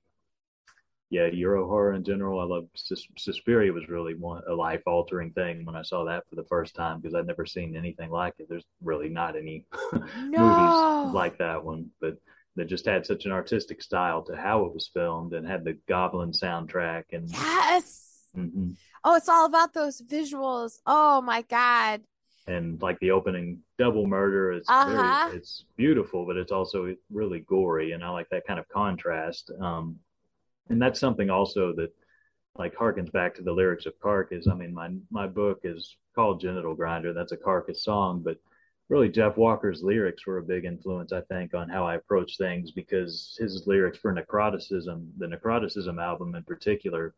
Speaker 4: yeah, Euro horror in general, I love. Sus- Suspiria was really one, a life altering thing when I saw that for the first time because I'd never seen anything like it. There's really not any
Speaker 2: no.
Speaker 4: movies like that one, but that just had such an artistic style to how it was filmed and had the Goblin soundtrack and
Speaker 2: yes.
Speaker 4: Mm-hmm
Speaker 2: oh, it's all about those visuals. Oh my God.
Speaker 4: and like the opening double murder is
Speaker 2: Uh-huh.
Speaker 4: very it's beautiful but it's also really gory and i like that kind of contrast um and that's something also that like harkens back to the lyrics of carcass i mean my my book is called genital grinder that's a carcass song but really jeff walker's lyrics were a big influence i think on how i approach things because his lyrics for necroticism the necroticism album in particular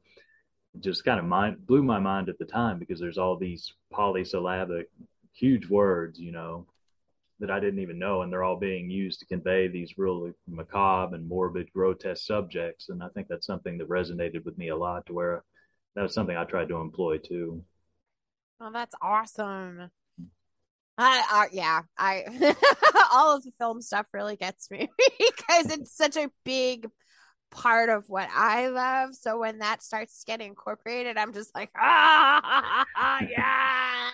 Speaker 4: just kind of mind blew my mind at the time because there's all these polysyllabic huge words you know that i didn't even know and they're all being used to convey these really macabre and morbid grotesque subjects and i think that's something that resonated with me a lot to where that was something i tried to employ too
Speaker 2: Oh, that's awesome. I, I yeah, I all of the film stuff really gets me because it's such a big part of what I love. So when that starts to get incorporated, I'm just like, ah, yeah.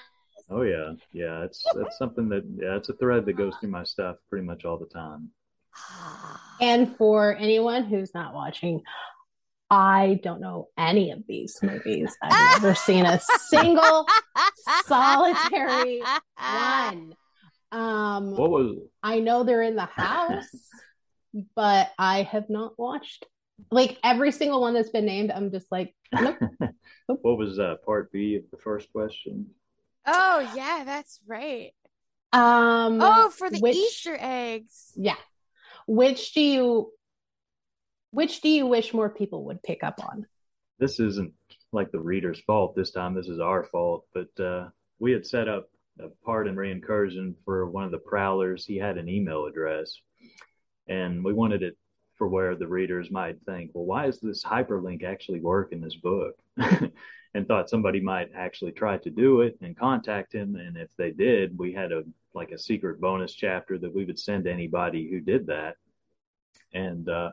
Speaker 4: oh yeah yeah it's that's something that yeah it's a thread that goes through my stuff pretty much all the time
Speaker 3: And for anyone who's not watching, I don't know any of these movies. I've never seen a single solitary one. Um,
Speaker 4: what was
Speaker 3: I know they're in the house, but I have not watched like every single one that's been named. I'm just like, nope.
Speaker 4: what was uh, part b of the first question
Speaker 2: Oh yeah, that's right.
Speaker 3: Um,
Speaker 2: Oh, for the
Speaker 3: which-
Speaker 2: Easter eggs.
Speaker 3: Yeah. Which do you which do you wish more people would pick up on?
Speaker 4: this isn't like the reader's fault this time. This is our fault. But uh, we had set up a part in reincursion for one of the prowlers. He had an email address, and we wanted it for where the readers might think, well, why is this hyperlink actually work in this book? and thought somebody might actually try to do it and contact him. And if they did, we had a like a secret bonus chapter that we would send to anybody who did that. And uh,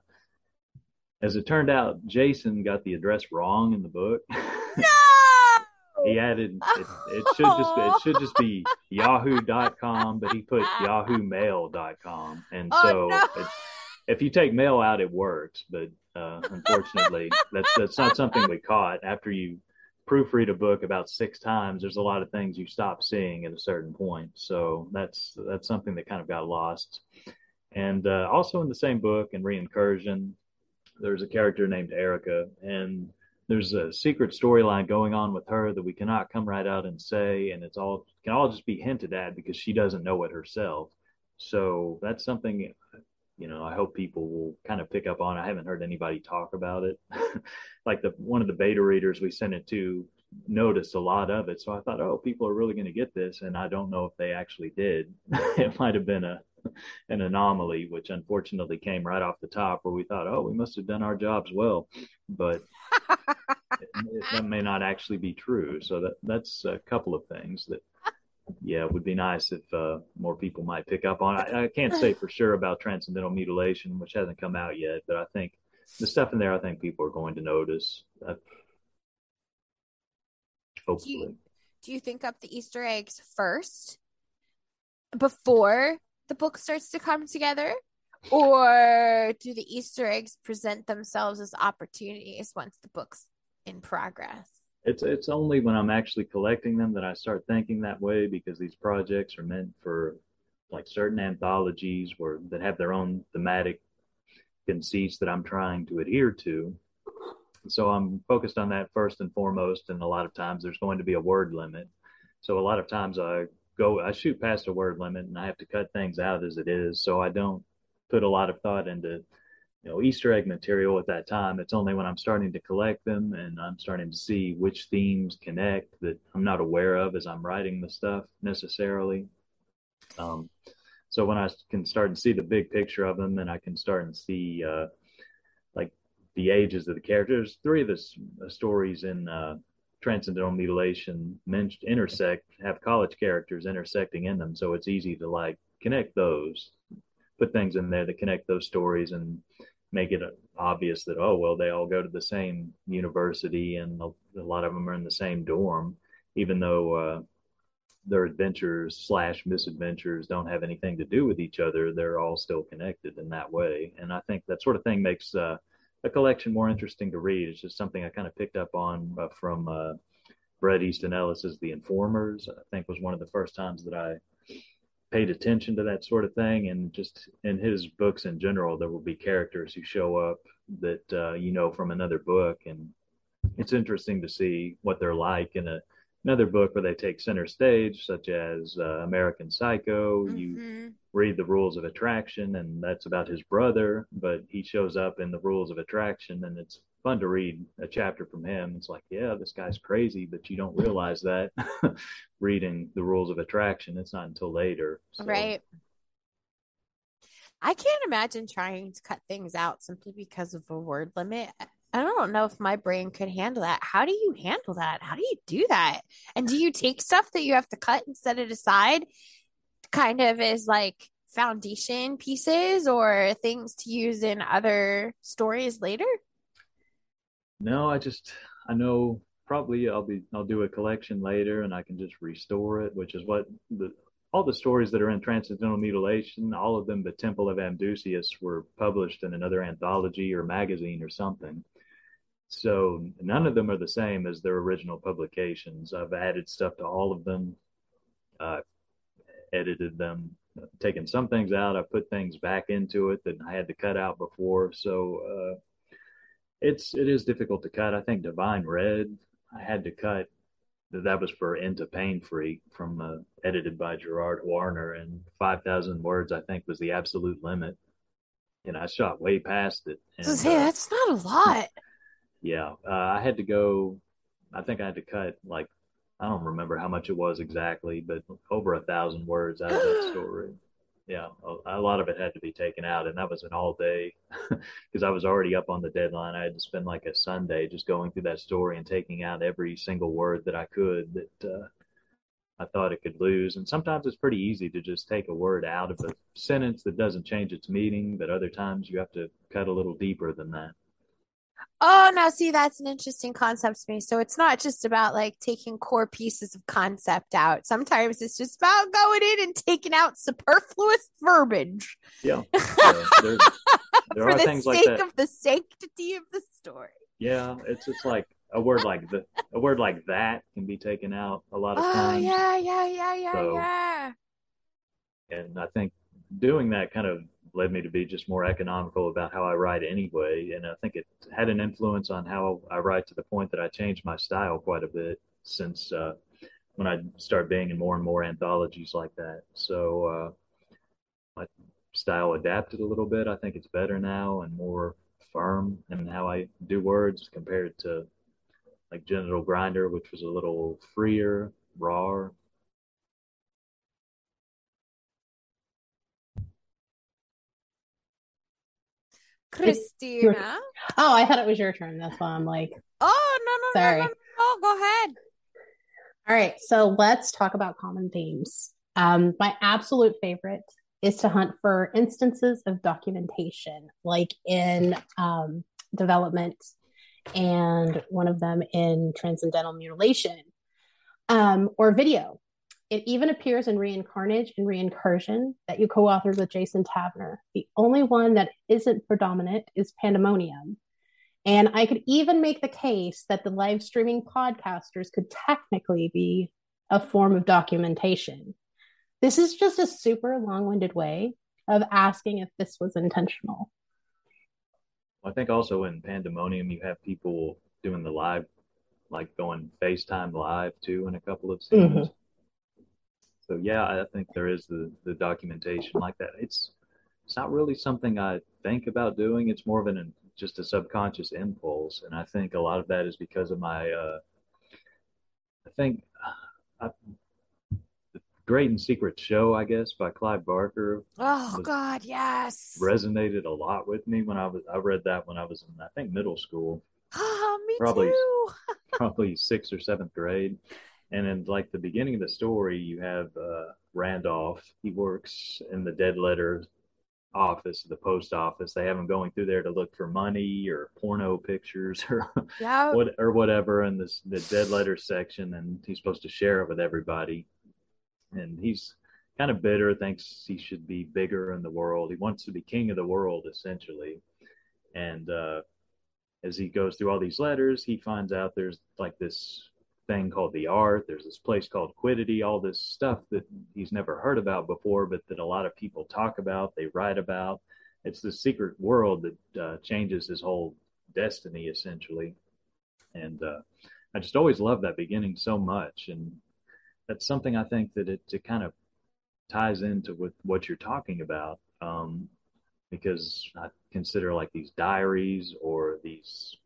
Speaker 4: as it turned out, Jason got the address wrong in the book.
Speaker 2: No.
Speaker 4: He added it, it should just be, it should just be yahoo.com, but he put yahoomail.com. And
Speaker 2: Oh,
Speaker 4: so
Speaker 2: no.
Speaker 4: it, if you take mail out, it works. But uh, unfortunately, that's that's not something we caught. After you proofread a book about six times, there's a lot of things you stop seeing at a certain point. So that's that's something that kind of got lost. And uh, also in the same book in Reincursion, there's a character named Erica, and there's a secret storyline going on with her that we cannot come right out and say, and it's all can all just be hinted at because she doesn't know it herself. So that's something you know I hope people will kind of pick up on. I haven't heard anybody talk about it. like the one of the beta readers we sent it to noticed a lot of it, so I thought, oh, people are really going to get this, and I don't know if they actually did. it might have been a an anomaly, which unfortunately came right off the top, where we thought, oh, we must have done our jobs well, but that may not actually be true. So that that's a couple of things that, yeah, it would be nice if uh, more people might pick up on. I, I can't say for sure about transcendental mutilation, which hasn't come out yet, but I think the stuff in there, I think people are going to notice. Uh, hopefully.
Speaker 2: Do you think up the Easter eggs first before the book starts to come together? Or do the Easter eggs present themselves as opportunities once the book's in progress?
Speaker 4: it's it's only when I'm actually collecting them that I start thinking that way because these projects are meant for like certain anthologies where that have their own thematic conceits that I'm trying to adhere to. So I'm focused on that first and foremost, and a lot of times there's going to be a word limit. So a lot of times I go I shoot past a word limit and I have to cut things out as it is. So I don't put a lot of thought into you know Easter egg material at that time. It's only when I'm starting to collect them and I'm starting to see which themes connect that I'm not aware of as I'm writing the stuff necessarily. Um, so when I can start and see the big picture of them, and I can start and see uh, like the ages of the characters. Three of the uh, stories in uh, Transcendental Mutilation intersect, have college characters intersecting in them, so it's easy to like connect those put things in there that connect those stories and make it obvious that oh well they all go to the same university and a, lot of them are in the same dorm even though uh, their adventures slash misadventures don't have anything to do with each other they're all still connected in that way and i think that sort of thing makes uh, a collection more interesting to read it's just something i kind of picked up on uh, from uh, Bret Easton Ellis's The Informers. I think was one of the first times that I paid attention to that sort of thing. And just in his books in general, there will be characters who show up that uh, you know from another book, and it's interesting to see what they're like in a another book where they take center stage, such as uh, American Psycho. Mm-hmm. You read the rules of attraction, and that's about his brother, but he shows up in the rules of attraction, and it's fun to read a chapter from him. It's like, yeah, this guy's crazy, but you don't realize that reading the rules of attraction. It's not until later.
Speaker 2: So. Right. I can't imagine trying to cut things out simply because of a word limit. I don't know if my brain could handle that. How do you handle that? How do you do that? And do you take stuff that you have to cut and set it aside kind of as like foundation pieces or things to use in other stories later?
Speaker 4: No, I just I know probably I'll be I'll do a collection later and I can just restore it, which is what the all the stories that are in Transcendental Mutilation, all of them, the Temple of Amdusias, were published in another anthology or magazine or something. So none of them are the same as their original publications. I've added stuff to all of them, uh, edited them, taken some things out. I put things back into it that I had to cut out before. So uh, it's it is difficult to cut. I think Divine Red, I had to cut. That was for Into Painfreak from uh, edited by Gerard Houarner, and five thousand words I think was the absolute limit. And I shot way past it. And,
Speaker 2: say, uh, that's not a lot
Speaker 4: yeah, uh, I had to go. I think I had to cut like I don't remember how much it was exactly, but over a thousand words out of that story. Yeah, a, a, lot of it had to be taken out, and that was an all day because I was already up on the deadline. I had to spend like a Sunday just going through that story and taking out every single word that I could that uh, I thought it could lose. And sometimes it's pretty easy to just take a word out of a sentence that doesn't change its meaning, but other times you have to cut a little deeper than that.
Speaker 2: Oh, now see, that's an interesting concept to me. So it's not just about like taking core pieces of concept out. Sometimes it's just about going in and taking out superfluous verbiage.
Speaker 4: Yeah. yeah there,
Speaker 2: For the sake like of the sanctity of the story.
Speaker 4: Yeah, it's just like a word like the a word like that can be taken out a lot of
Speaker 2: oh,
Speaker 4: times.
Speaker 2: Yeah, yeah, yeah, yeah, so, yeah.
Speaker 4: And I think doing that kind of led me to be just more economical about how I write anyway. And I think it had an influence on how I write to the point that I changed my style quite a bit since uh, when I started being in more and more anthologies like that. So uh, my style adapted a little bit. I think it's better now and more firm in how I do words compared to like Genital Grinder, which was a little freer, rawer,
Speaker 2: Christina.
Speaker 3: Oh, I thought it was your turn. That's why I'm like,
Speaker 2: oh no no sorry. no no no. Go ahead.
Speaker 3: All right, so let's talk about common themes. Um, my absolute favorite is to hunt for instances of documentation, like in um, development, and one of them in transcendental mutilation, um, or video. It even appears in Reincarnage and Reincursion that you co authored with Jason Taverner. The only one that isn't predominant is Pandemonium. And I could even make the case that the live streaming podcasters could technically be a form of documentation. This is just a super long winded way of asking if this was intentional.
Speaker 4: I think also in Pandemonium, you have people doing the live, like going FaceTime live too in a couple of scenes. Mm-hmm so yeah, I think there is the the documentation like that. It's it's not really something I think about doing. It's more of an just a subconscious impulse, and I think a lot of that is because of my. Uh, I think I, the Great and Secret Show, I guess, by Clive Barker.
Speaker 2: Oh God, yes.
Speaker 4: Resonated a lot with me when I was. I read that when I was in, I think, middle school.
Speaker 2: Oh, me
Speaker 4: probably,
Speaker 2: too.
Speaker 4: probably sixth or seventh grade and in like the beginning of the story, you have uh, Randolph. He works in the dead letter office, the post office. They have him going through there to look for money or porno pictures or
Speaker 2: yeah.
Speaker 4: what or whatever in this the dead letter section, and he's supposed to share it with everybody. And he's kind of bitter, thinks he should be bigger in the world. He wants to be king of the world, essentially. And uh, as he goes through all these letters, he finds out there's like this thing called the art. There's this place called Quiddity. All this stuff that he's never heard about before, but that a lot of people talk about. They write about. It's the secret world that uh, changes his whole destiny essentially. And uh, I just always love that beginning so much, and that's something I think that it, it kind of ties into with what you're talking about. Um, because I consider like these diaries or these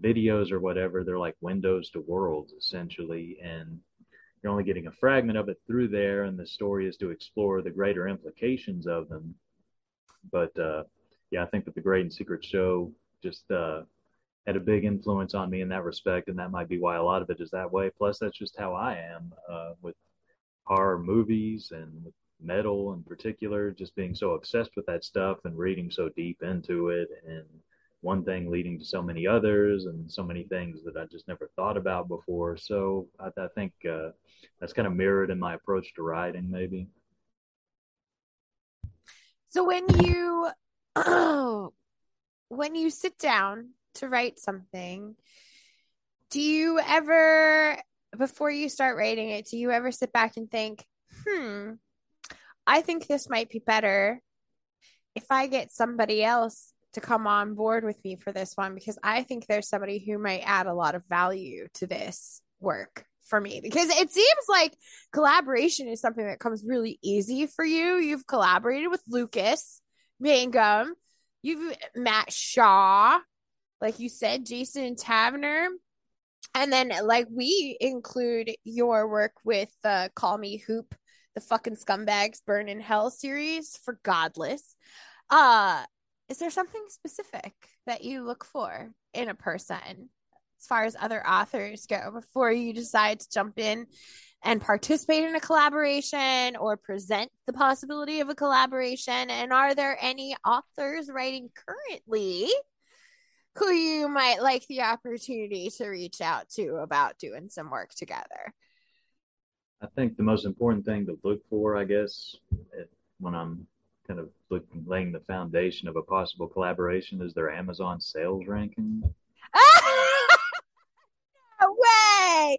Speaker 4: videos or whatever, they're like windows to worlds essentially. And you're only getting a fragment of it through there. And the story is to explore the greater implications of them. But uh, yeah, I think that the Great and Secret Show just uh, had a big influence on me in that respect. And that might be why a lot of it is that way. Plus, that's just how I am uh, with horror movies and with metal in particular, just being so obsessed with that stuff and reading so deep into it and one thing leading to so many others and so many things that I just never thought about before. So I, I think uh, that's kind of mirrored in my approach to writing, maybe.
Speaker 2: So when you when you sit down to write something, do you ever before you start writing it, do you ever sit back and think, "Hmm, I think this might be better if I get somebody else to come on board with me for this one because I think there's somebody who might add a lot of value to this work for me because it seems like collaboration is something that comes really easy for you. You've collaborated with Lucas Mangum, you've Matt Shaw, like you said, Jason Taverner. And then, like, we include your work with uh, Call Me Hoop the fucking scumbags burn in hell series for godless uh is there something specific that you look for in a person as far as other authors go before you decide to jump in and participate in a collaboration or present the possibility of a collaboration? And are there any authors writing currently who you might like the opportunity to reach out to about doing some work together?
Speaker 4: I think the most important thing to look for, I guess, when I'm kind of looking, laying the foundation of a possible collaboration is their Amazon sales ranking.
Speaker 2: no way!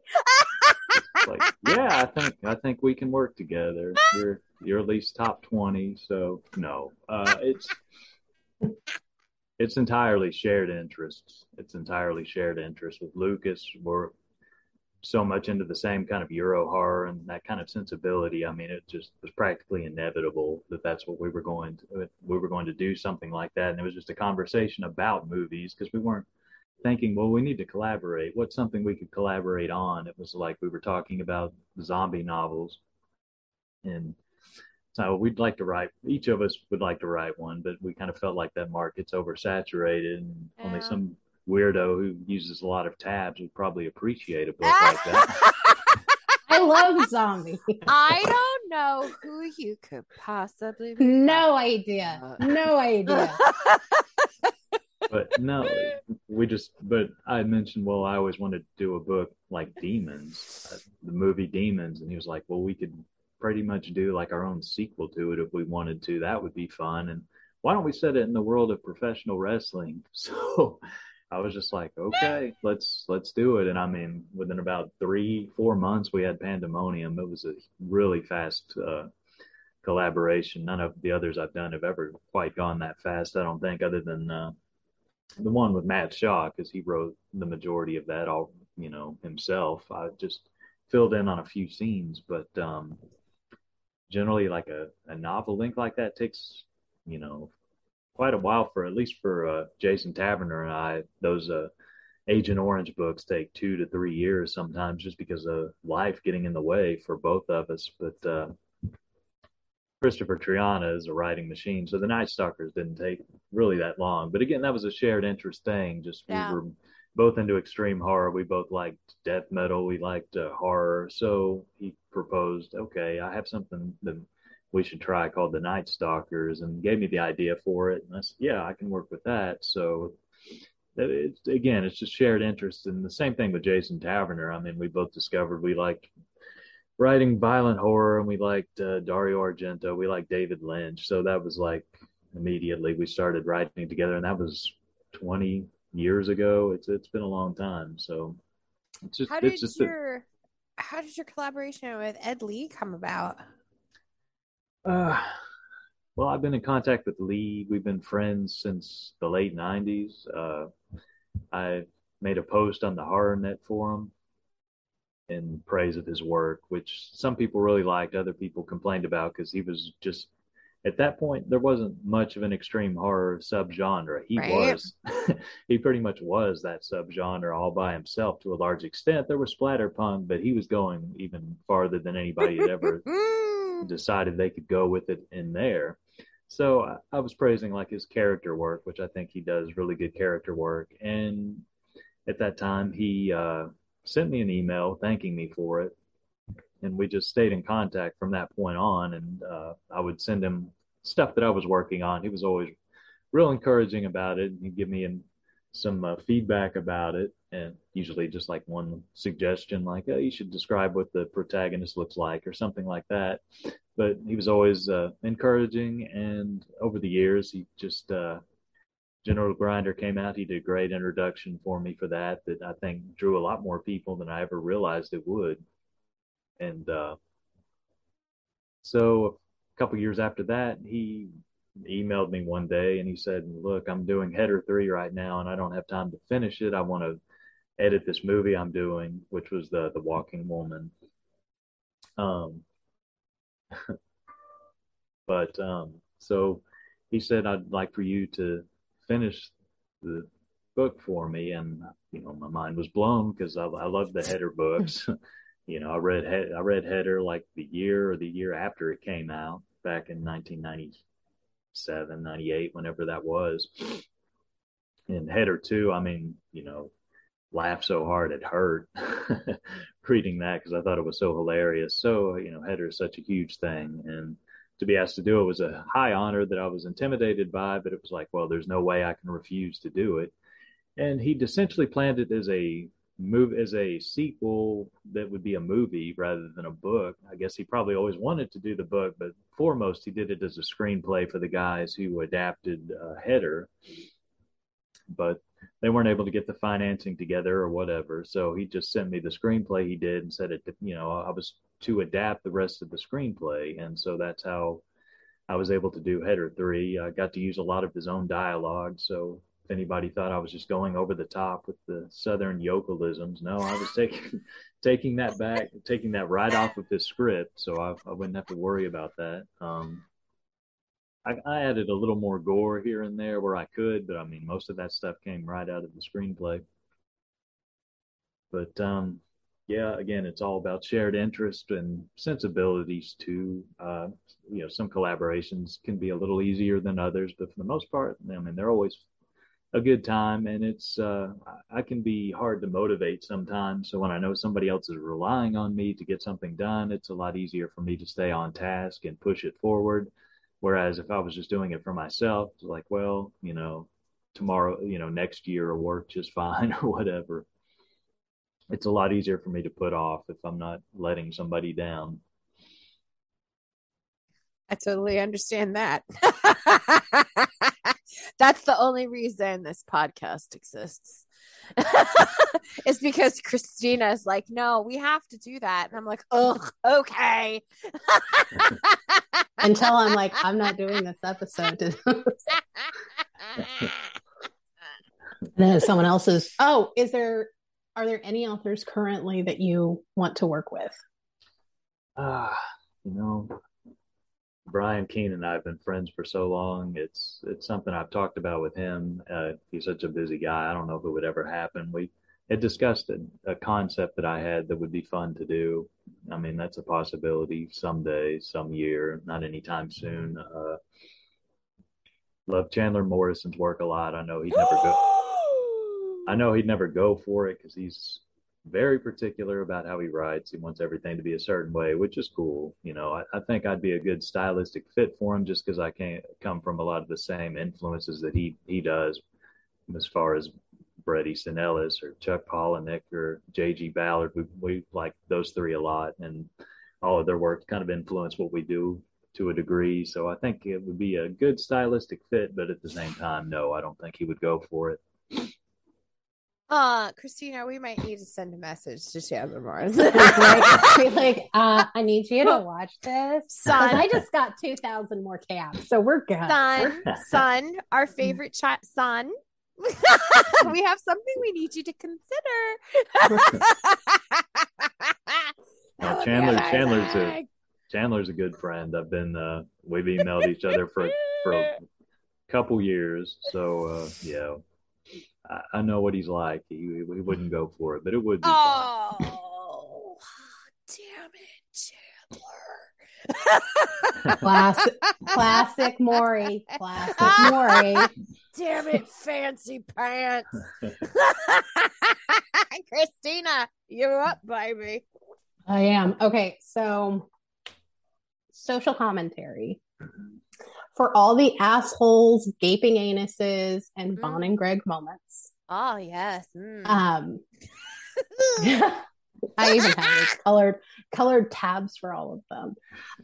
Speaker 4: like, yeah, I think I think we can work together. You're you're at least top twenty, so no, uh, it's it's entirely shared interests. It's entirely shared interests with Lucas. We're so much into the same kind of Euro horror and that kind of sensibility. I mean, it just was practically inevitable that that's what we were going to we were going to do something like that. And it was just a conversation about movies because we weren't thinking, well, we need to collaborate. What's something we could collaborate on? It was like we were talking about zombie novels, and so we'd like to write. Each of us would like to write one, but we kind of felt like that market's oversaturated, and yeah. only some weirdo who uses a lot of tabs would probably appreciate a book like that.
Speaker 3: I love zombies.
Speaker 2: I don't know who you could possibly be.
Speaker 3: No idea. No idea.
Speaker 4: but no, we just, but I mentioned, well, I always wanted to do a book like Demons, uh, the movie Demons. And he was like, well, we could pretty much do like our own sequel to it if we wanted to. That would be fun. And why don't we set it in the world of professional wrestling? So I was just like, okay, let's let's do it. And I mean, within about three, four months, we had Pandemonium. It was a really fast uh, collaboration. None of the others I've done have ever quite gone that fast. I don't think, other than uh, the one with Matt Shaw, because he wrote the majority of that all, you know, himself. I just filled in on a few scenes, but um, generally, like a, a novel link like that takes, you know, quite a while for at least for uh, Jason Taverner and I. Those uh, Agent Orange books take two to three years sometimes, just because of life getting in the way for both of us. But uh, Christopher Triana is a writing machine, so the Night Stalkers didn't take really that long. But again, that was a shared interest thing. Just yeah. we were both into extreme horror. We both liked death metal. We liked uh, horror. So he proposed, okay, I have something that we should try called the Night Stalkers and gave me the idea for it. And I said, yeah, I can work with that. So it's, again, it's just shared interest. And the same thing with Jason Taverner. I mean, we both discovered we liked writing violent horror and we liked uh, Dario Argento. We liked David Lynch. So that was like immediately we started writing together. And that was 20 years ago. It's, it's been a long time. So It's just,
Speaker 2: How did
Speaker 4: just a-
Speaker 2: your how did your collaboration with Ed Lee come about?
Speaker 4: Uh, well, I've been in contact with Lee. We've been friends since the late 90s. Uh, I made a post on the HorrorNet forum in praise of his work, which some people really liked, other people complained about because he was just, at that point, there wasn't much of an extreme horror subgenre. He
Speaker 2: Right.
Speaker 4: was, he pretty much was that subgenre all by himself to a large extent. There was splatterpunk, but he was going even farther than anybody had ever
Speaker 2: Mm.
Speaker 4: Decided they could go with it in there. So I, I was praising like his character work, which I think he does really good character work. And at that time, he uh, sent me an email thanking me for it, and we just stayed in contact from that point on. And uh, I would send him stuff that I was working on. He was always real encouraging about it. And he'd give me an, some uh, feedback about it, and usually just like one suggestion, like oh, you should describe what the protagonist looks like or something like that. But he was always uh, encouraging, and over the years, he just uh, Genital Grinder came out. He did a great introduction for me for that. That I think drew a lot more people than I ever realized it would. And uh, so a couple years after that, he emailed me one day and he said, "Look, I'm doing Header Three right now, and I don't have time to finish it. I want to edit this movie I'm doing, which was the the Walking Woman." Um, but um, so he said, "I'd like for you to finish the book for me," and you know, my mind was blown because I, I love the Header books. you know, I read He- I read Header like the year or the year after it came out back in 1997, 98, whenever that was. And Header two, I mean, you know, laughed so hard it hurt reading that because I thought it was so hilarious. So, you know, Header is such a huge thing. And to be asked to do it was a high honor that I was intimidated by, but it was like, well, there's no way I can refuse to do it. And he'd essentially planned it as a move as a sequel that would be a movie rather than a book. I guess he probably always wanted to do the book, but foremost he did it as a screenplay for the guys who adapted uh, Header. But they weren't able to get the financing together or whatever, so he just sent me the screenplay he did and said it. You know, I was to adapt the rest of the screenplay, and so that's how I was able to do Header Three. I got to use a lot of his own dialogue, so if anybody thought I was just going over the top with the southern yokelisms, no, I was taking taking that back, taking that right off of his script, so I, I wouldn't have to worry about that. Um, I, I added a little more gore here and there where I could, but I mean, most of that stuff came right out of the screenplay. But um, yeah, again, it's all about shared interest and sensibilities too. Uh, you know, some collaborations can be a little easier than others, but for the most part, I mean, they're always a good time and it's uh I can be hard to motivate sometimes so when I know somebody else is relying on me to get something done it's a lot easier for me to stay on task and push it forward whereas if I was just doing it for myself it's like well you know tomorrow you know next year will work just fine or whatever it's a lot easier for me to put off if I'm not letting somebody down
Speaker 2: I totally understand that. That's the only reason this podcast exists. it's because Christina's like, no, we have to do that. And I'm like, ugh, okay.
Speaker 3: Until I'm like, I'm not doing this episode. and then someone else is, oh, is there, are there any authors currently that you want to work with?
Speaker 4: ah you know Brian Keene and I have been friends for so long. It's it's something I've talked about with him. Uh, he's such a busy guy. I don't know if it would ever happen. We had discussed a, a concept that I had that would be fun to do. I mean, that's a possibility someday, some year, not anytime soon. Uh, love Chandler Morrison's work a lot. I know he'd never go. I know he'd never go for it because he's very particular about how he writes. He wants everything to be a certain way, which is cool. You know, I, I think I'd be a good stylistic fit for him just because I can't come from a lot of the same influences that he he does, as far as Bret Easton Ellis or Chuck Palahniuk or J.G. Ballard. We we like those three a lot, and all of their work kind of influence what we do to a degree. So I think it would be a good stylistic fit, but at the same time, no, I don't think he would go for it.
Speaker 2: Uh, Christina, we might need to send a message to Chandler Mars.
Speaker 3: right? Be like, uh, I need you to watch this.
Speaker 2: Son.
Speaker 3: I just got 2,000 more tabs, so we're good.
Speaker 2: son, son, our favorite chat, son. we have something we need you to consider.
Speaker 4: Yeah, Chandler- Chandler's a- Chandler's a good friend. I've been uh, we've emailed each other for for a couple years, so uh, yeah, I, I know what he's like. He he wouldn't go for it, but it would be. fun.
Speaker 2: Oh, damn it, Chandler.
Speaker 3: Classic, classic Maury. Classic Maury.
Speaker 2: Damn it, fancy pants. Christina, you're up, baby.
Speaker 3: I am. Okay, so social commentary. For all the assholes, gaping anuses, and
Speaker 2: Mm.
Speaker 3: Vaughn and Greg moments.
Speaker 2: Oh, yes. Mm.
Speaker 3: Um, I even have colored colored tabs for all of them.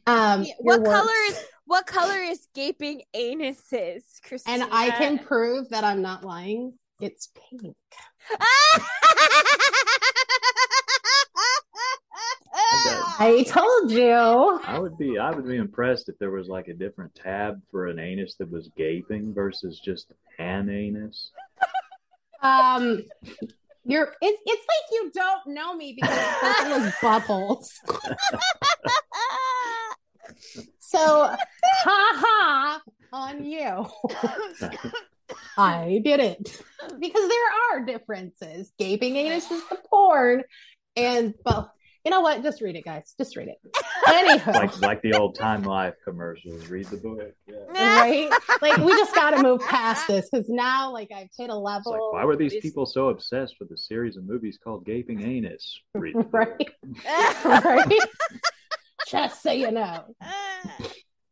Speaker 3: Um,
Speaker 2: what color is what color is gaping anuses, Christina?
Speaker 3: And I can prove that I'm not lying. It's pink. I told you.
Speaker 4: I would be I would be impressed if there was like a different tab for an anus that was gaping versus just an anus.
Speaker 3: Um, you're it's it's like you don't know me because it was buttholes. So ha ha on you. I did it because there are differences. Gaping anus is the porn, and well, you know what? Just read it, guys. Just read it. Anyhow,
Speaker 4: like like the old Time Life commercials. Read the book. Yeah.
Speaker 3: right? Like we just got to move past this because now, like I've hit a
Speaker 4: It's
Speaker 3: level.
Speaker 4: like, why were these people so obsessed with a series of movies called Gaping Anus? Read the book.
Speaker 3: right? right? just so you know.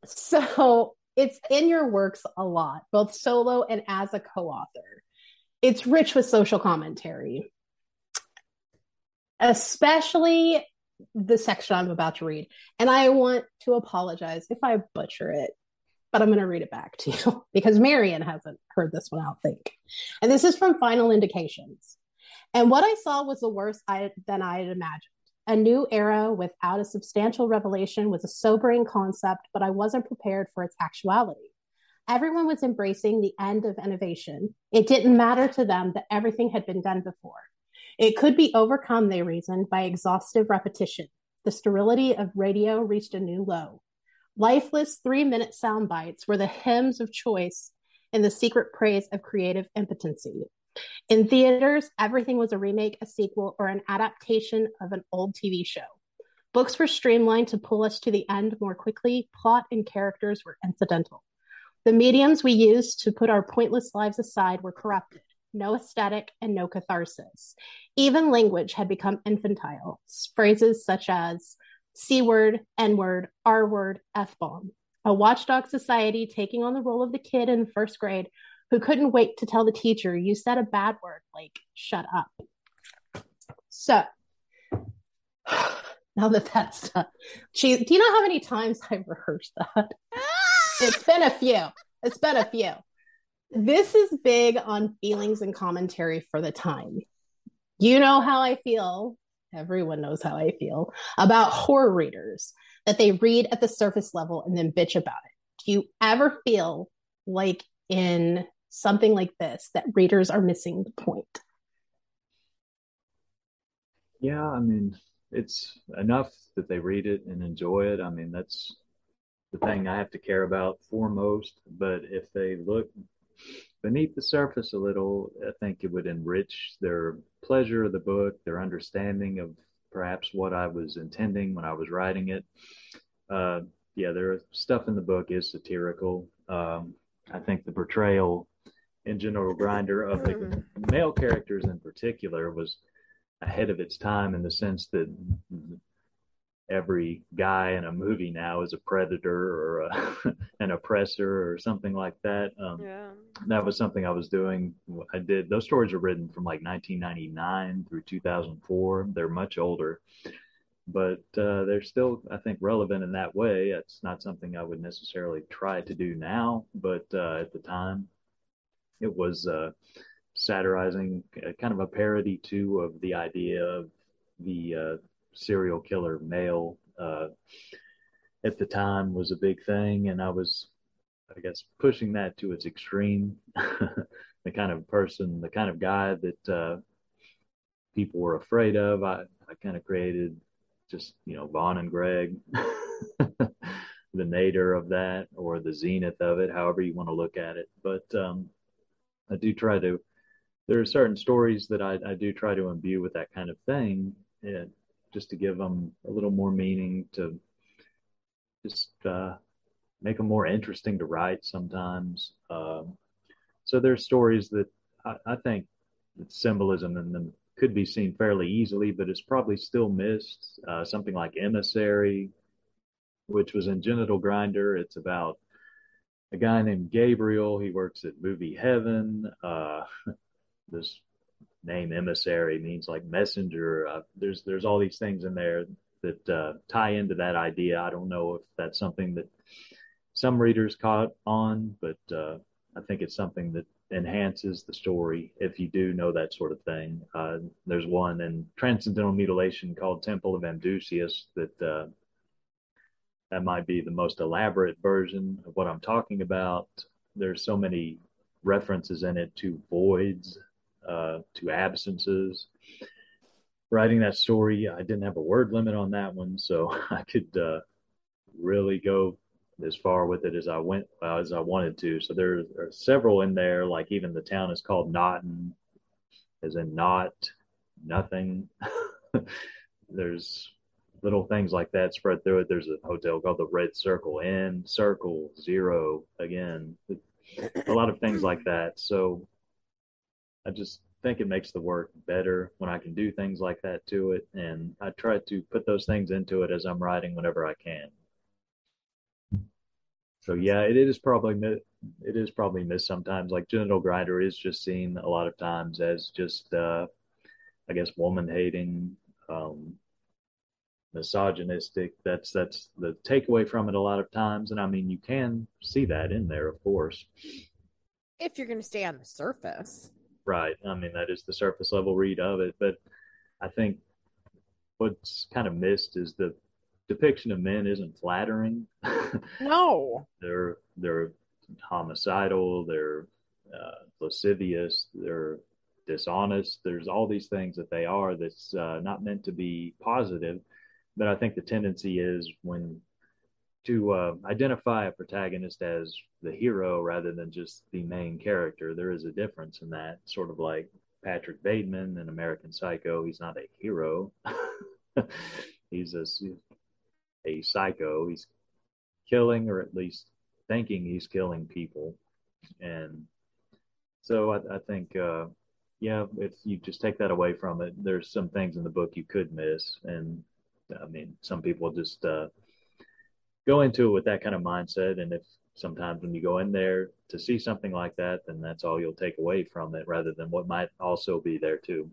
Speaker 3: So it's in your works a lot, both solo and as a co-author. It's rich with social commentary, especially the section I'm about to read. And I want to apologize if I butcher it, but I'm going to read it back to you because Marian hasn't heard this one, I think. And this is from Final Indications. And what I saw was the worse I, than I had imagined. A new era without a substantial revelation was a sobering concept, but I wasn't prepared for its actuality. Everyone was embracing the end of innovation. It didn't matter to them that everything had been done before. It could be overcome, they reasoned, by exhaustive repetition. The sterility of radio reached a new low. Lifeless three minute sound bites were the hymns of choice in the secret praise of creative impotency. In theaters, everything was a remake, a sequel, or an adaptation of an old TV show. Books were streamlined to pull us to the end more quickly. Plot and characters were incidental. The mediums we used to put our pointless lives aside were corrupted. No aesthetic and no catharsis. Even language had become infantile. Phrases such as C word, N word, R word, F bomb. A watchdog society taking on the role of the kid in first grade who couldn't wait to tell the teacher, you said a bad word, like shut up. So, now that that's done, gee, do you know how many times I've rehearsed that? It's been a few. It's been a few. This is big on feelings and commentary for the time. You know how I feel. Everyone knows how I feel about horror readers that they read at the surface level and then bitch about it. Do you ever feel like in something like this that readers are missing the point?
Speaker 4: Yeah, I mean, it's enough that they read it and enjoy it. I mean, that's the thing I have to care about foremost. But if they look beneath the surface a little, I think it would enrich their pleasure of the book, their understanding of perhaps what I was intending when I was writing it. Uh, yeah, there stuff in the book is satirical. Um, I think the portrayal in Genital Grinder of the male characters in particular was ahead of its time in the sense that every guy in a movie now is a predator or a, an oppressor or something like that. Um,
Speaker 2: Yeah.
Speaker 4: that was something I was doing. I did those stories are written from like 1999 through 2004. They're much older, but uh, they're still, I think, relevant in that way. It's not something I would necessarily try to do now, but uh, at the time, it was uh, satirizing uh, kind of a parody too of the idea of the uh, serial killer male uh, at the time was a big thing, and I was, I guess, pushing that to its extreme. the kind of person, the kind of guy that uh, people were afraid of. I, I kind of created just you know Vaughn and Greg, the nadir of that or the zenith of it, however you want to look at it. But um, I do try to. There are certain stories that I, I do try to imbue with that kind of thing, and just to give them a little more meaning to just uh, make them more interesting to write sometimes. Um, so there's stories that I, I think symbolism in them could be seen fairly easily, but it's probably still missed. Uh, something like Emissary, which was in Genital Grinder. It's about a guy named Gabriel. He works at Movie Heaven. Uh, this name Emissary means like messenger. Uh, there's there's all these things in there that uh, tie into that idea. I don't know if that's something that some readers caught on, but uh, I think it's something that enhances the story if you do know that sort of thing. Uh, there's one in Transcendental Mutilation called Temple of Amdusias that uh, that might be the most elaborate version of what I'm talking about. There's so many references in it to voids, uh, to absences. Writing that story, I didn't have a word limit on that one, so I could uh, really go as far with it as I went uh, as I wanted to. So there are several in there, like even the town is called Naughton, as in not nothing. There's little things like that spread through it. There's a hotel called the Red Circle Inn, Circle Zero again, a lot of things like that. So I just think it makes the work better when I can do things like that to it, and I try to put those things into it as I'm writing whenever I can so yeah, it is probably it is probably missed sometimes. Like genital grinder is just seen a lot of times as just uh, I guess woman hating, um, misogynistic. That's that's the takeaway from it a lot of times, and I mean you can see that in there, of course.
Speaker 2: If you're going to stay on the surface,
Speaker 4: right? I mean that is the surface level read of it, but I think what's kind of missed is the depiction of men isn't flattering.
Speaker 2: no,
Speaker 4: they're they're homicidal. They're uh, lascivious. They're dishonest. There's all these things that they are that's uh, not meant to be positive. But I think the tendency is when to uh, identify a protagonist as the hero rather than just the main character. There is a difference in that. Sort of like Patrick Bateman in American Psycho. He's not a hero. he's a a psycho. He's killing, or at least thinking he's killing people. And so I, I think, uh, yeah, if you just take that away from it, there's some things in the book you could miss. And I mean, some people just uh, go into it with that kind of mindset. And if sometimes when you go in there to see something like that, then that's all you'll take away from it rather than what might also be there too.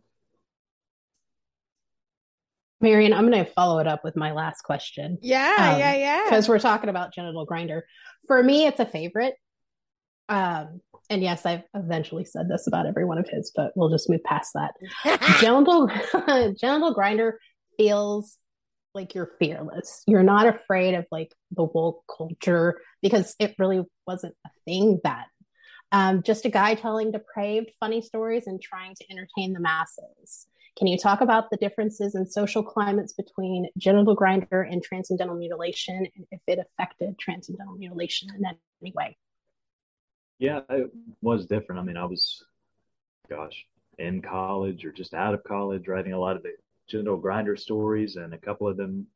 Speaker 3: Marian, I'm going to follow it up with my last question.
Speaker 2: Yeah, um, yeah, yeah.
Speaker 3: Because we're talking about genital grinder. For me, it's a favorite. Um, and yes, I've eventually said this about every one of his, but we'll just move past that. genital genital grinder feels like you're fearless. You're not afraid of like the woke culture because it really wasn't a thing then. Um, just a guy telling depraved, funny stories and trying to entertain the masses. Can you talk about the differences in social climates between genital grinder and transcendental mutilation and if it affected transcendental mutilation in any way?
Speaker 4: Yeah, it was different. I mean, I was, gosh, in college or just out of college writing a lot of the genital grinder stories, and a couple of them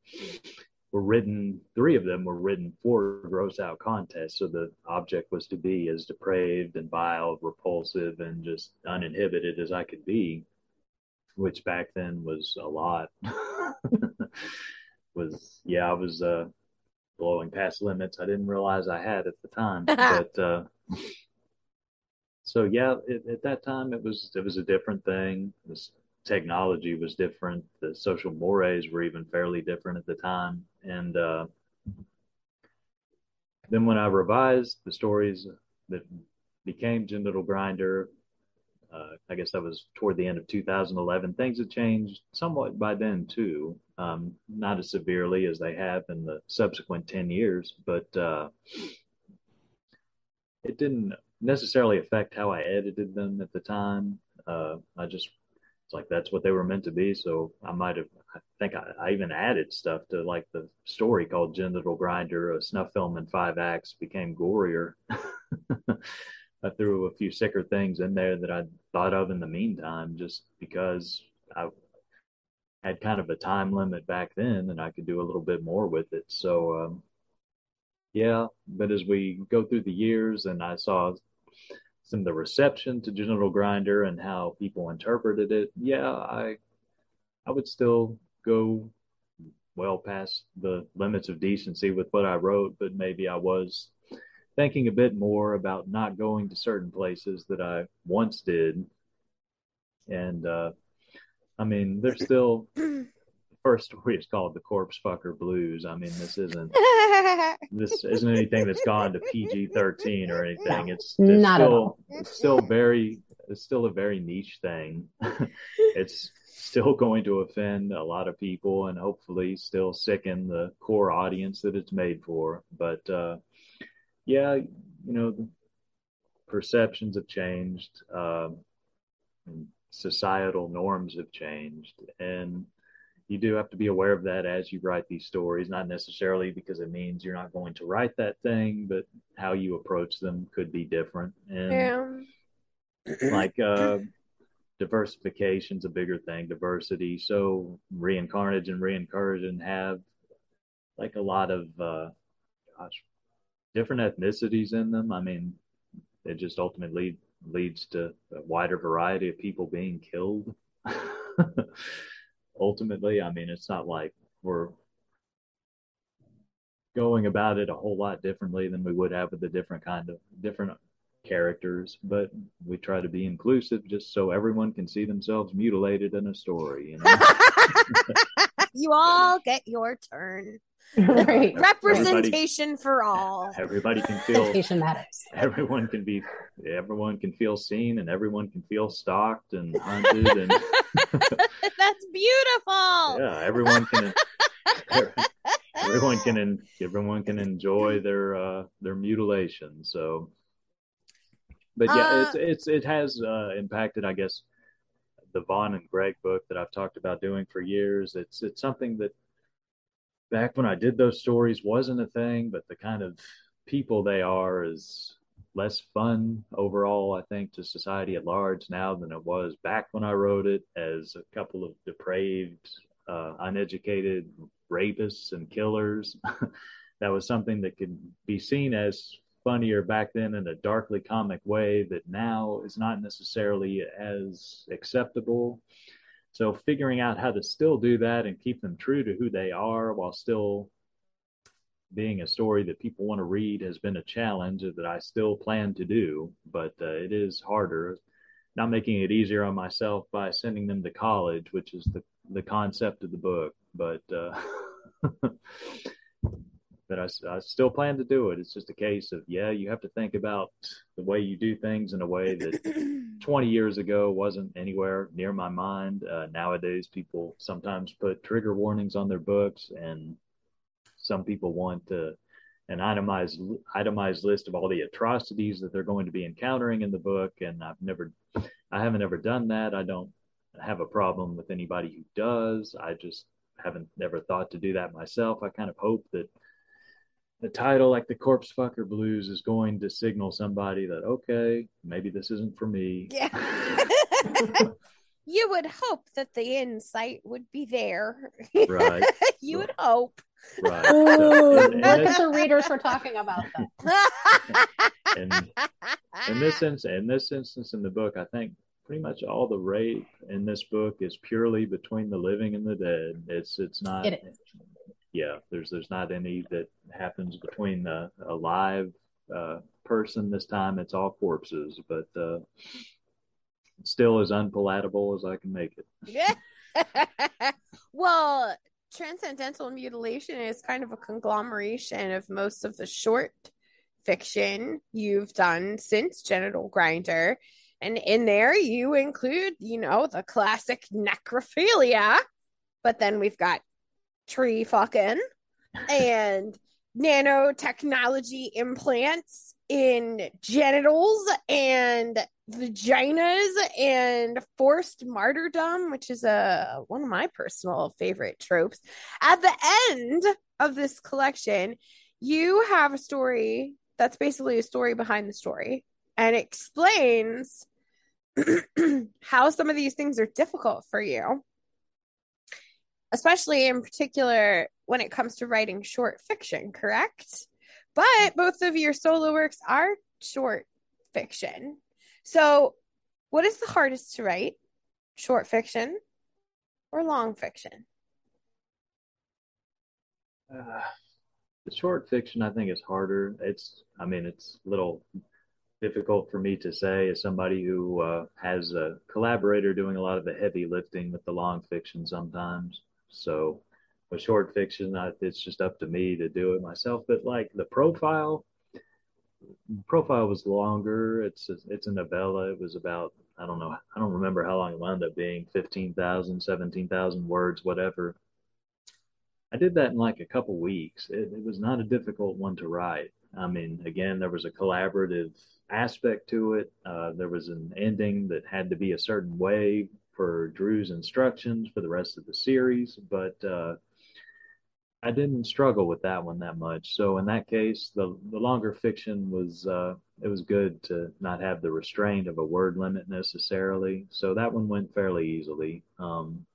Speaker 4: were written, three of them were written for gross out contests. So the object was to be as depraved and vile, repulsive, and just uninhibited as I could be which back then was a lot. was yeah, I was uh, blowing past limits I didn't realize I had at the time. but uh, so yeah, it, at that time it was it was a different thing. This technology was different. The social mores were even fairly different at the time, and uh, then when I revised the stories that became Genital Grinder, Uh, I guess that was toward the end of 2011. Things had changed somewhat by then too, um, not as severely as they have in the subsequent 10 years, but uh, it didn't necessarily affect how I edited them at the time. Uh, I just it's like that's what they were meant to be. So I might have, I think I, I, even added stuff to like the story called Genital Grinder, a snuff film in five acts became gorier. I threw a few sicker things in there that I thought of in the meantime, just because I had kind of a time limit back then and I could do a little bit more with it. So, um, yeah, but as we go through the years and I saw some of the reception to Genital Grinder and how people interpreted it, yeah, I I would still go well past the limits of decency with what I wrote, but maybe I was thinking a bit more about not going to certain places that I once did. And uh, I mean, there's still first story is called the Corpse Fucker Blues. I mean, this isn't this isn't anything that's gone to PG thirteen or anything. It's, it's
Speaker 3: Not at
Speaker 4: still
Speaker 3: all.
Speaker 4: it's still very it's still a very niche thing. it's still going to offend a lot of people and hopefully still sicken the core audience that it's made for. But uh, yeah, you know, perceptions have changed. Um, and societal norms have changed and you do have to be aware of that as you write these stories not necessarily because it means you're not going to write that thing but how you approach them could be different. And
Speaker 2: Yeah.
Speaker 4: like uh diversification's a bigger thing diversity. So reincarnage and Reincursion have like a lot of uh gosh different ethnicities in them. I mean it just ultimately leads to a wider variety of people being killed ultimately i mean it's not like we're going about it a whole lot differently than we would have with the different kind of different characters but we try to be inclusive just so everyone can see themselves mutilated in a story you know
Speaker 2: you all get your turn.
Speaker 3: right.
Speaker 2: Representation for all.
Speaker 4: everybody can feel
Speaker 3: Representation matters.
Speaker 4: everyone can be everyone can feel seen and everyone can feel stalked and hunted and
Speaker 2: That's beautiful.
Speaker 4: yeah everyone can everyone can everyone can enjoy their uh their mutilation so but yeah
Speaker 2: Uh,
Speaker 4: it's it's it has uh impacted i guess the vaughn and greg book that i've talked about doing for years it's it's something that back when i did those stories wasn't a thing but the kind of people they are is less fun overall i think to society at large now than it was back when i wrote it as a couple of depraved uh, uneducated rapists and killers. that was something that could be seen as funnier back then in a darkly comic way that now is not necessarily as acceptable. So figuring out how to still do that and keep them true to who they are while still being a story that people want to read has been a challenge that I still plan to do, but uh, it is harder. Not making it easier on myself by sending them to college, which is the the concept of the book, but uh, but I, I still plan to do it. It's just a case of yeah, you have to think about the way you do things in a way that 20 years ago wasn't anywhere near my mind. Uh, nowadays, people sometimes put trigger warnings on their books, and some people want to an itemized itemized list of all the atrocities that they're going to be encountering in the book. And I've never, I haven't ever done that. I don't have a problem with anybody who does. I just haven't never thought to do that myself. I kind of hope that the title, like the Corpse Fucker Blues, is going to signal somebody that okay, maybe this isn't for me.
Speaker 2: Yeah. you would hope that the insight would be there.
Speaker 4: Right.
Speaker 2: you would hope.
Speaker 4: Right.
Speaker 3: Ooh,
Speaker 4: So, in, in
Speaker 3: look
Speaker 4: this,
Speaker 3: at the readers we're talking about that.
Speaker 4: in, in this instance, in this instance in the book, I think pretty much all the rape in this book is purely between the living and the dead. It's it's not.
Speaker 3: It is.
Speaker 4: Yeah, there's there's not any that happens between the a live uh, person. This time, it's all corpses, but uh, still as unpalatable as I can make it. Yeah.
Speaker 2: well, transcendental mutilation is kind of a conglomeration of most of the short fiction you've done since Genital Grinder. And in there, you include, you know, the classic necrophilia, but then we've got tree fucking and nanotechnology implants in genitals and vaginas and forced martyrdom which is a one of my personal favorite tropes. At the end of this collection you have a story that's basically a story behind the story and explains how some of these things are difficult for you especially in particular when it comes to writing short fiction, correct? But both of your solo works are short fiction. So, what is the hardest to write? Short fiction or long fiction?
Speaker 4: Uh, the short fiction, I think, is harder. It's, I mean, it's a little difficult for me to say as somebody who uh, has a collaborator doing a lot of the heavy lifting with the long fiction sometimes. So with short fiction, I, it's just up to me to do it myself. But like the profile, profile was longer. It's a, it's a novella. It was about I don't know. I don't remember how long it wound up being 15,000, 17,000 words, whatever. I did that in like a couple weeks. It, it was not a difficult one to write. I mean, again, there was a collaborative aspect to it. Uh, there was an ending that had to be a certain way for Drew's instructions for the rest of the series, but uh, I didn't struggle with that one that much. So in that case, the the longer fiction was uh, it was good to not have the restraint of a word limit necessarily. So that one went fairly easily. Um,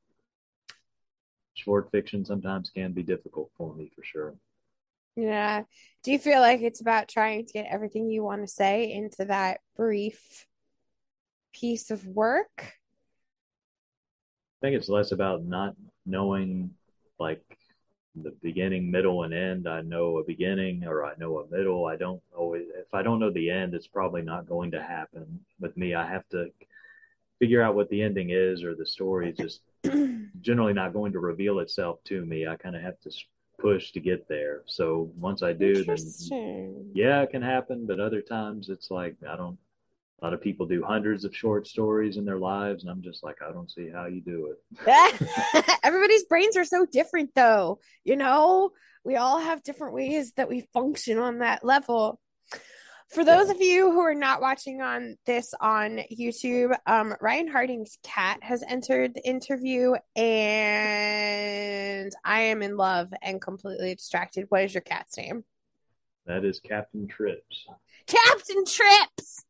Speaker 4: short fiction sometimes can be difficult for me for sure.
Speaker 2: Yeah. Do you feel like it's about trying to get everything you want to say into that brief piece of work?
Speaker 4: I think it's less about not knowing like the beginning, middle, and end. I know a beginning or I know a middle. I don't always, if I don't know the end, it's probably not going to happen with me. I have to figure out what the ending is or the story is just generally not going to reveal itself to me. I kind of have to push to get there. So once I do, then yeah, it can happen. But other times it's like, I don't, a lot of people do hundreds of short stories in their lives and i'm just like i don't see how you do
Speaker 2: it. Everybody's brains are so different though you know? We all have different ways that we function on that level. For those yeah. of you who are not watching on this on youtube um, ryan harding's cat has entered the interview and i am in love and completely distracted what is your cat's name?
Speaker 4: That is captain trips.
Speaker 2: Captain trips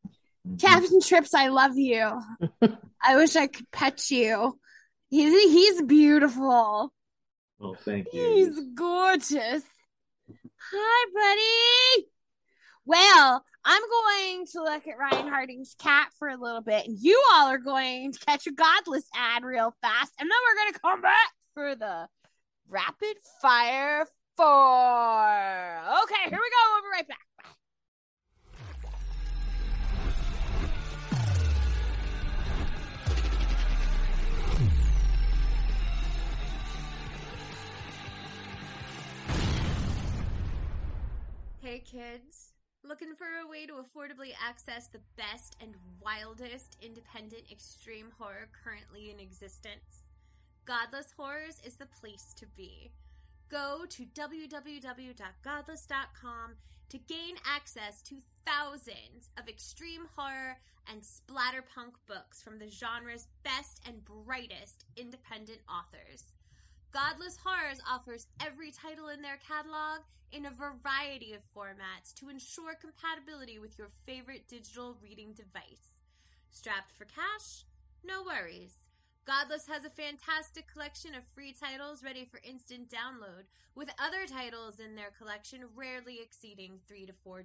Speaker 2: Mm-hmm. Captain Trips, I love you. I wish I could pet you. He's he's beautiful.
Speaker 4: Oh, thank you.
Speaker 2: He's gorgeous. Hi, buddy. Well, I'm going to look at Ryan Harding's cat for a little bit, and you all are going to catch a godless ad real fast, and then we're going to come back for the rapid fire four. Okay, here we go. We'll be right back.
Speaker 5: Hey kids, looking for a way to affordably access the best and wildest independent extreme horror currently in existence? Godless Horrors is the place to be. Go to www.godless.com to gain access to thousands of extreme horror and splatterpunk books from the genre's best and brightest independent authors. Godless Horrors offers every title in their catalog in a variety of formats to ensure compatibility with your favorite digital reading device. Strapped for cash? No worries. Godless has a fantastic collection of free titles ready for instant download, with other titles in their collection rarely exceeding 3 to $4.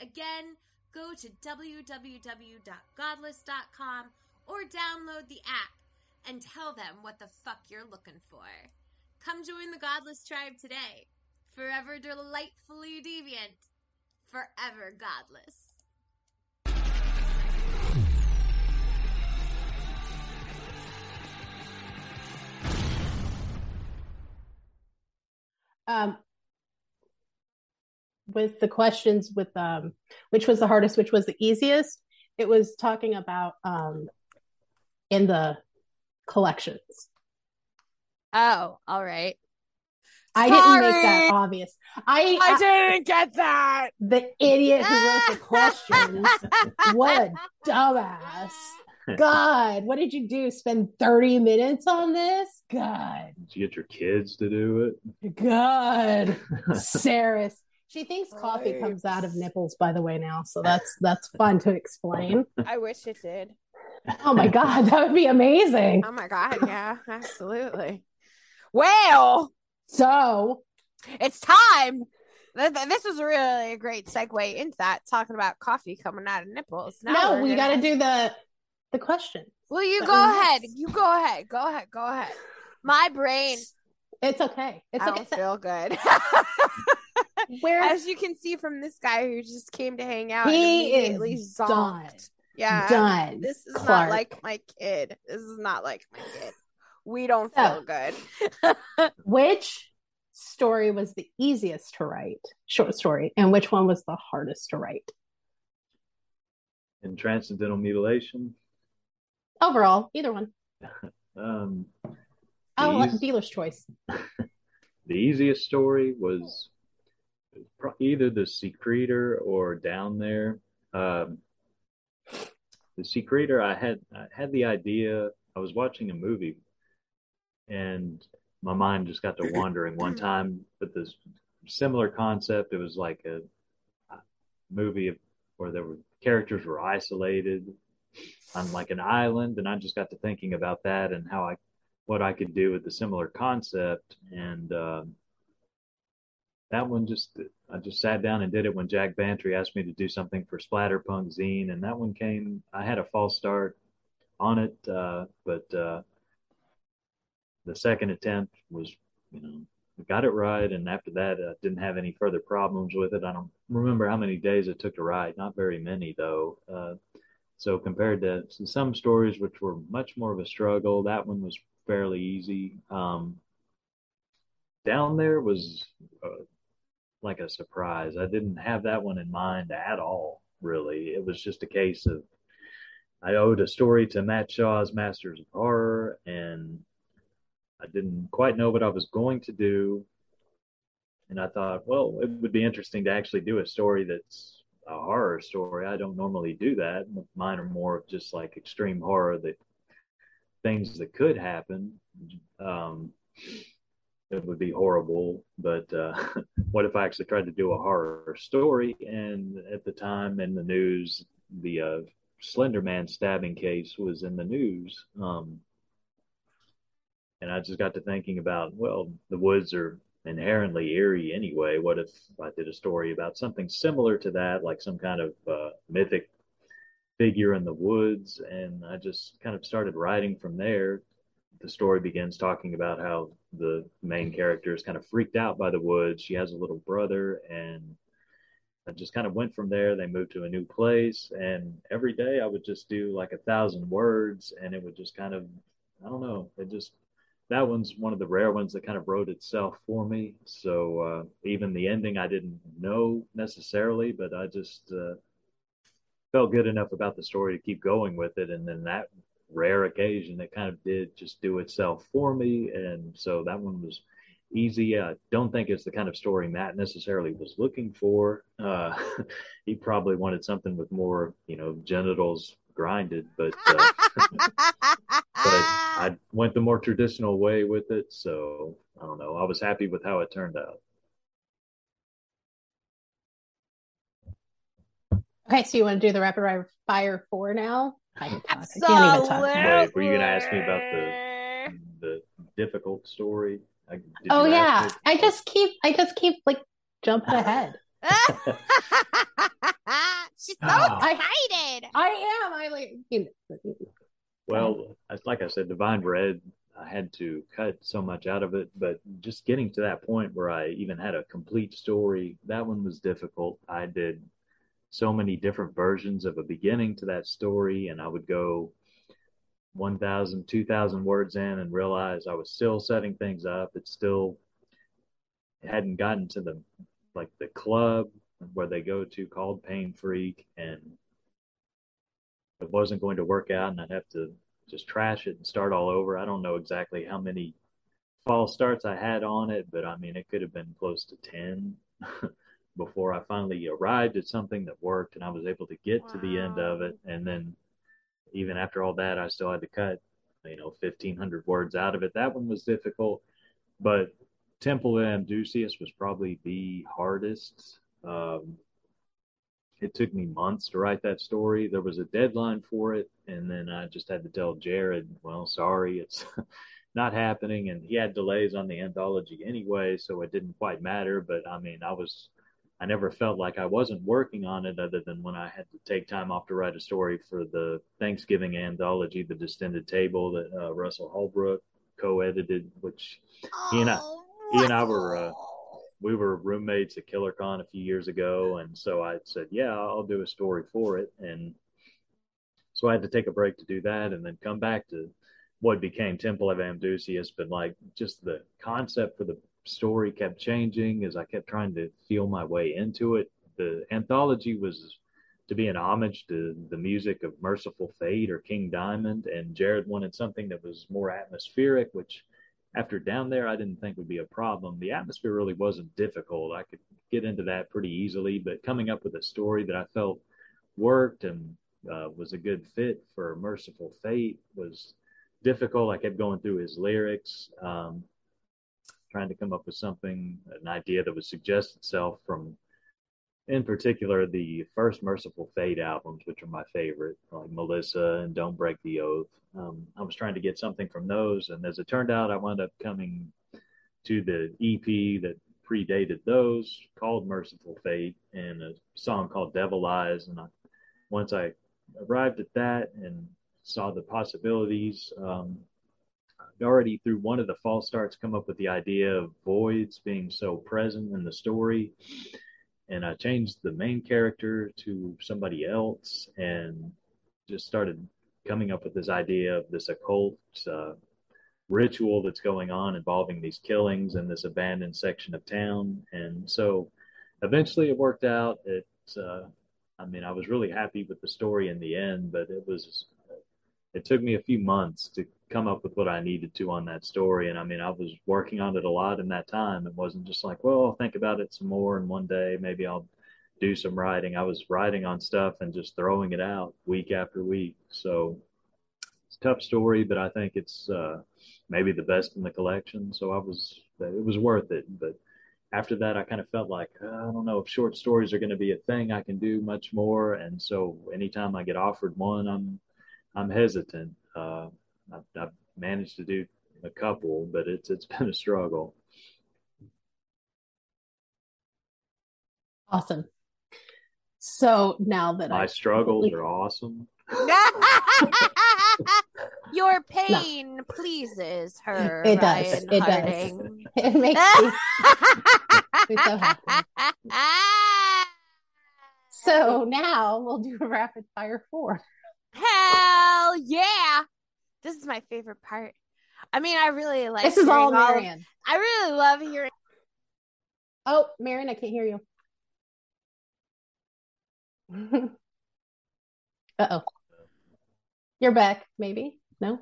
Speaker 5: Again, go to www.godless.com or download the app and tell them what the fuck you're looking for. Come join the Godless Tribe today. Forever delightfully deviant, forever godless.
Speaker 3: Um, with the questions with um, which was the hardest, which was the easiest, It was talking about um in the collections.
Speaker 2: Oh, all right.
Speaker 3: I didn't make that obvious. I,
Speaker 2: I didn't get that.
Speaker 3: the idiot who wrote the questions. what a dumbass. God, what did you do? Spend 30 minutes on this? God.
Speaker 4: Did you get your kids to do it?
Speaker 3: God. Saris. She thinks coffee comes out of nipples, by the way, now. So that's that's fun to explain.
Speaker 2: I wish it did.
Speaker 3: Oh my god, that would be amazing.
Speaker 2: Oh my god, yeah, absolutely. Well,
Speaker 3: So
Speaker 2: it's time. Th- th- This was really a great segue into that, talking about coffee coming out of nipples. Now
Speaker 3: no, we got to do the the question.
Speaker 2: Well, you go ahead. You go ahead. Go ahead. Go ahead. My brain.
Speaker 3: It's okay. It's
Speaker 2: I
Speaker 3: okay.
Speaker 2: don't feel good.
Speaker 3: Where
Speaker 2: As you can see from this guy who just came to hang out,
Speaker 3: He is
Speaker 2: zonked.
Speaker 3: Done.
Speaker 2: Yeah,
Speaker 3: done.
Speaker 2: this is
Speaker 3: Clark.
Speaker 2: not like my kid. This is not like my kid. We don't feel good.
Speaker 3: Which story was the easiest to write? Short story, and which one was the hardest to write?
Speaker 4: In transcendental mutilation,
Speaker 3: Overall, either one.
Speaker 4: um,
Speaker 3: I'll let dealer's choice.
Speaker 4: the easiest story was either the Secretor or Down There. Um, the Secretor, I had I had the idea. I was watching a movie, and my mind just got to wandering one time. But this similar concept, it was like a, a movie of, where there were characters were isolated on like an island, and I just got to thinking about that and how I what I could do with the similar concept, and um, that one just I just sat down and did it when Jack Bantry asked me to do something for Splatterpunk Zine, and that one came. I had a false start on it, uh, but uh, the second attempt was, you know, got it right, and after that, I didn't have any further problems with it. I don't remember how many days it took to write, not very many though. Uh, so compared to some stories which were much more of a struggle, that one was fairly easy. Um, down there was uh, like a surprise. I didn't have that one in mind at all, really. It was just a case of I owed a story to Matt Shaw's Masters of Horror, and I didn't quite know what I was going to do. And I thought, well, it would be interesting to actually do a story that's a horror story. I don't normally do that. Mine are more of just like extreme horror that things that could happen. Um, it would be horrible, but uh, what if I actually tried to do a horror story? And at the time in the news, the uh, Slender Man stabbing case was in the news. Um, and I just got to thinking about, well, the woods are inherently eerie anyway. What if I did a story about something similar to that, like some kind of uh, mythic figure in the woods? And I just kind of started writing from there. The story begins talking about how the main character is kind of freaked out by the woods. She has a little brother, and I just kind of went from there. They moved to a new place, and every day I would just do like a thousand words, and it would just kind of, I don't know, it just that one's one of the rare ones that kind of wrote itself for me. So uh, even the ending, I didn't know necessarily, but I just uh, felt good enough about the story to keep going with it. And then that rare occasion, it kind of did just do itself for me. And so that one was easy. I don't think it's the kind of story Matt necessarily was looking for. Uh, he probably wanted something with more, you know, genitals grinded, but. Uh, but I went the more traditional way with it. So I don't know. I was happy with how it turned out.
Speaker 3: Okay, so you want to do the rapid fire four now? I can talk. I can't even talk.
Speaker 4: Wait, were you going to ask me about the the difficult story? I, did
Speaker 3: Oh yeah,
Speaker 4: me?
Speaker 3: I just keep, I just keep like jumping ahead.
Speaker 2: She's so
Speaker 4: Ah.
Speaker 2: excited.
Speaker 3: I am. I like. You know,
Speaker 4: Well, like I said, Divine Bread, I had to cut so much out of it, but just getting to that point where I even had a complete story, that one was difficult. I did so many different versions of a beginning to that story, and I would go 1,000, 2,000 words in and realize I was still setting things up. It still hadn't gotten to the like the club where they go to called Painfreak, and it wasn't going to work out and I'd have to just trash it and start all over. I don't know exactly how many false starts I had on it, but I mean, it could have been close to 10 before I finally arrived at something that worked and I was able to get wow. to the end of it. And then even after all that, I still had to cut, you know, 1500 words out of it. That one was difficult, but Temple of Amdusias was probably the hardest. Um, it took me months to write that story. There was a deadline for it, and then I just had to tell Jared, "Well, sorry, it's not happening." And he had delays on the anthology anyway, so it didn't quite matter. But I mean, I was, I never felt like I wasn't working on it, other than when I had to take time off to write a story for the Thanksgiving anthology, The Distended Table, that uh, Russell Holbrook co-edited, which he and I, he and I were. Uh, we were roommates at KillerCon a few years ago, and so I said, "Yeah, I'll do a story for it." And so I had to take a break to do that, and then come back to what became Temple of Amdusias. But like, just the concept for the story kept changing as I kept trying to feel my way into it. The anthology was to be an homage to the music of Mercyful Fate or King Diamond, and Jared wanted something that was more atmospheric, which after down there, I didn't think would be a problem. The atmosphere really wasn't difficult. I could get into that pretty easily, but coming up with a story that I felt worked and uh, was a good fit for Mercyful Fate was difficult. I kept going through his lyrics, um, trying to come up with something, an idea that would suggest itself from in particular the first Mercyful Fate albums, which are my favorite, like Melissa and Don't Break the Oath. Um, I was trying to get something from those, and as it turned out, I wound up coming to the EP that predated those, called Mercyful Fate, and a song called Devil Eyes. And I, once I arrived at that and saw the possibilities, um, already through one of the false starts come up with the idea of voids being so present in the story and I changed the main character to somebody else and just started coming up with this idea of this occult uh, ritual that's going on involving these killings in this abandoned section of town. And so eventually it worked out. It, uh, I mean, I was really happy with the story in the end, but it was, it took me a few months to come up with what I needed to on that story. And I mean, I was working on it a lot in that time. It wasn't just like, well, I'll think about it some more and one day maybe I'll do some writing. I was writing on stuff and just throwing it out week after week. So it's a tough story, but I think it's uh, maybe the best in the collection. So I was, it was worth it. But after that, I kind of felt like, uh, I don't know if short stories are going to be a thing I can do much more. And so anytime I get offered one, I'm, I'm hesitant. Uh, I've, I've managed to do a couple, but it's it's been a struggle.
Speaker 3: Awesome. So now that
Speaker 4: my I struggles completely... are awesome.
Speaker 2: Your pain no. pleases her.
Speaker 3: It does. Ryan it Harding. does. It makes me so happy. So now we'll do a rapid fire four.
Speaker 2: Hell yeah! This is my favorite part. I mean, I really like.
Speaker 3: This is all
Speaker 2: Marian. I really love hearing.
Speaker 3: Oh, Marian, I can't hear you. uh oh. You're back, maybe? No?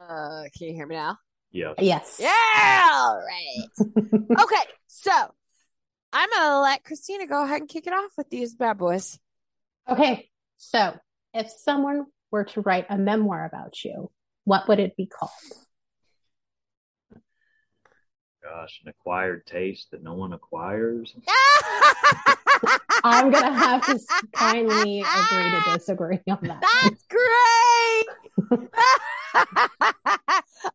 Speaker 2: Uh, can you hear me now?
Speaker 4: Yeah.
Speaker 3: Yes.
Speaker 2: Yeah. All right. okay. So I'm going to let Christina go ahead and kick it off with these bad boys.
Speaker 3: Okay. So if someone were to write a memoir about you, what would it be called?
Speaker 4: Gosh, an acquired taste that no one acquires.
Speaker 3: I'm gonna have to kindly agree to disagree on that.
Speaker 2: That's great.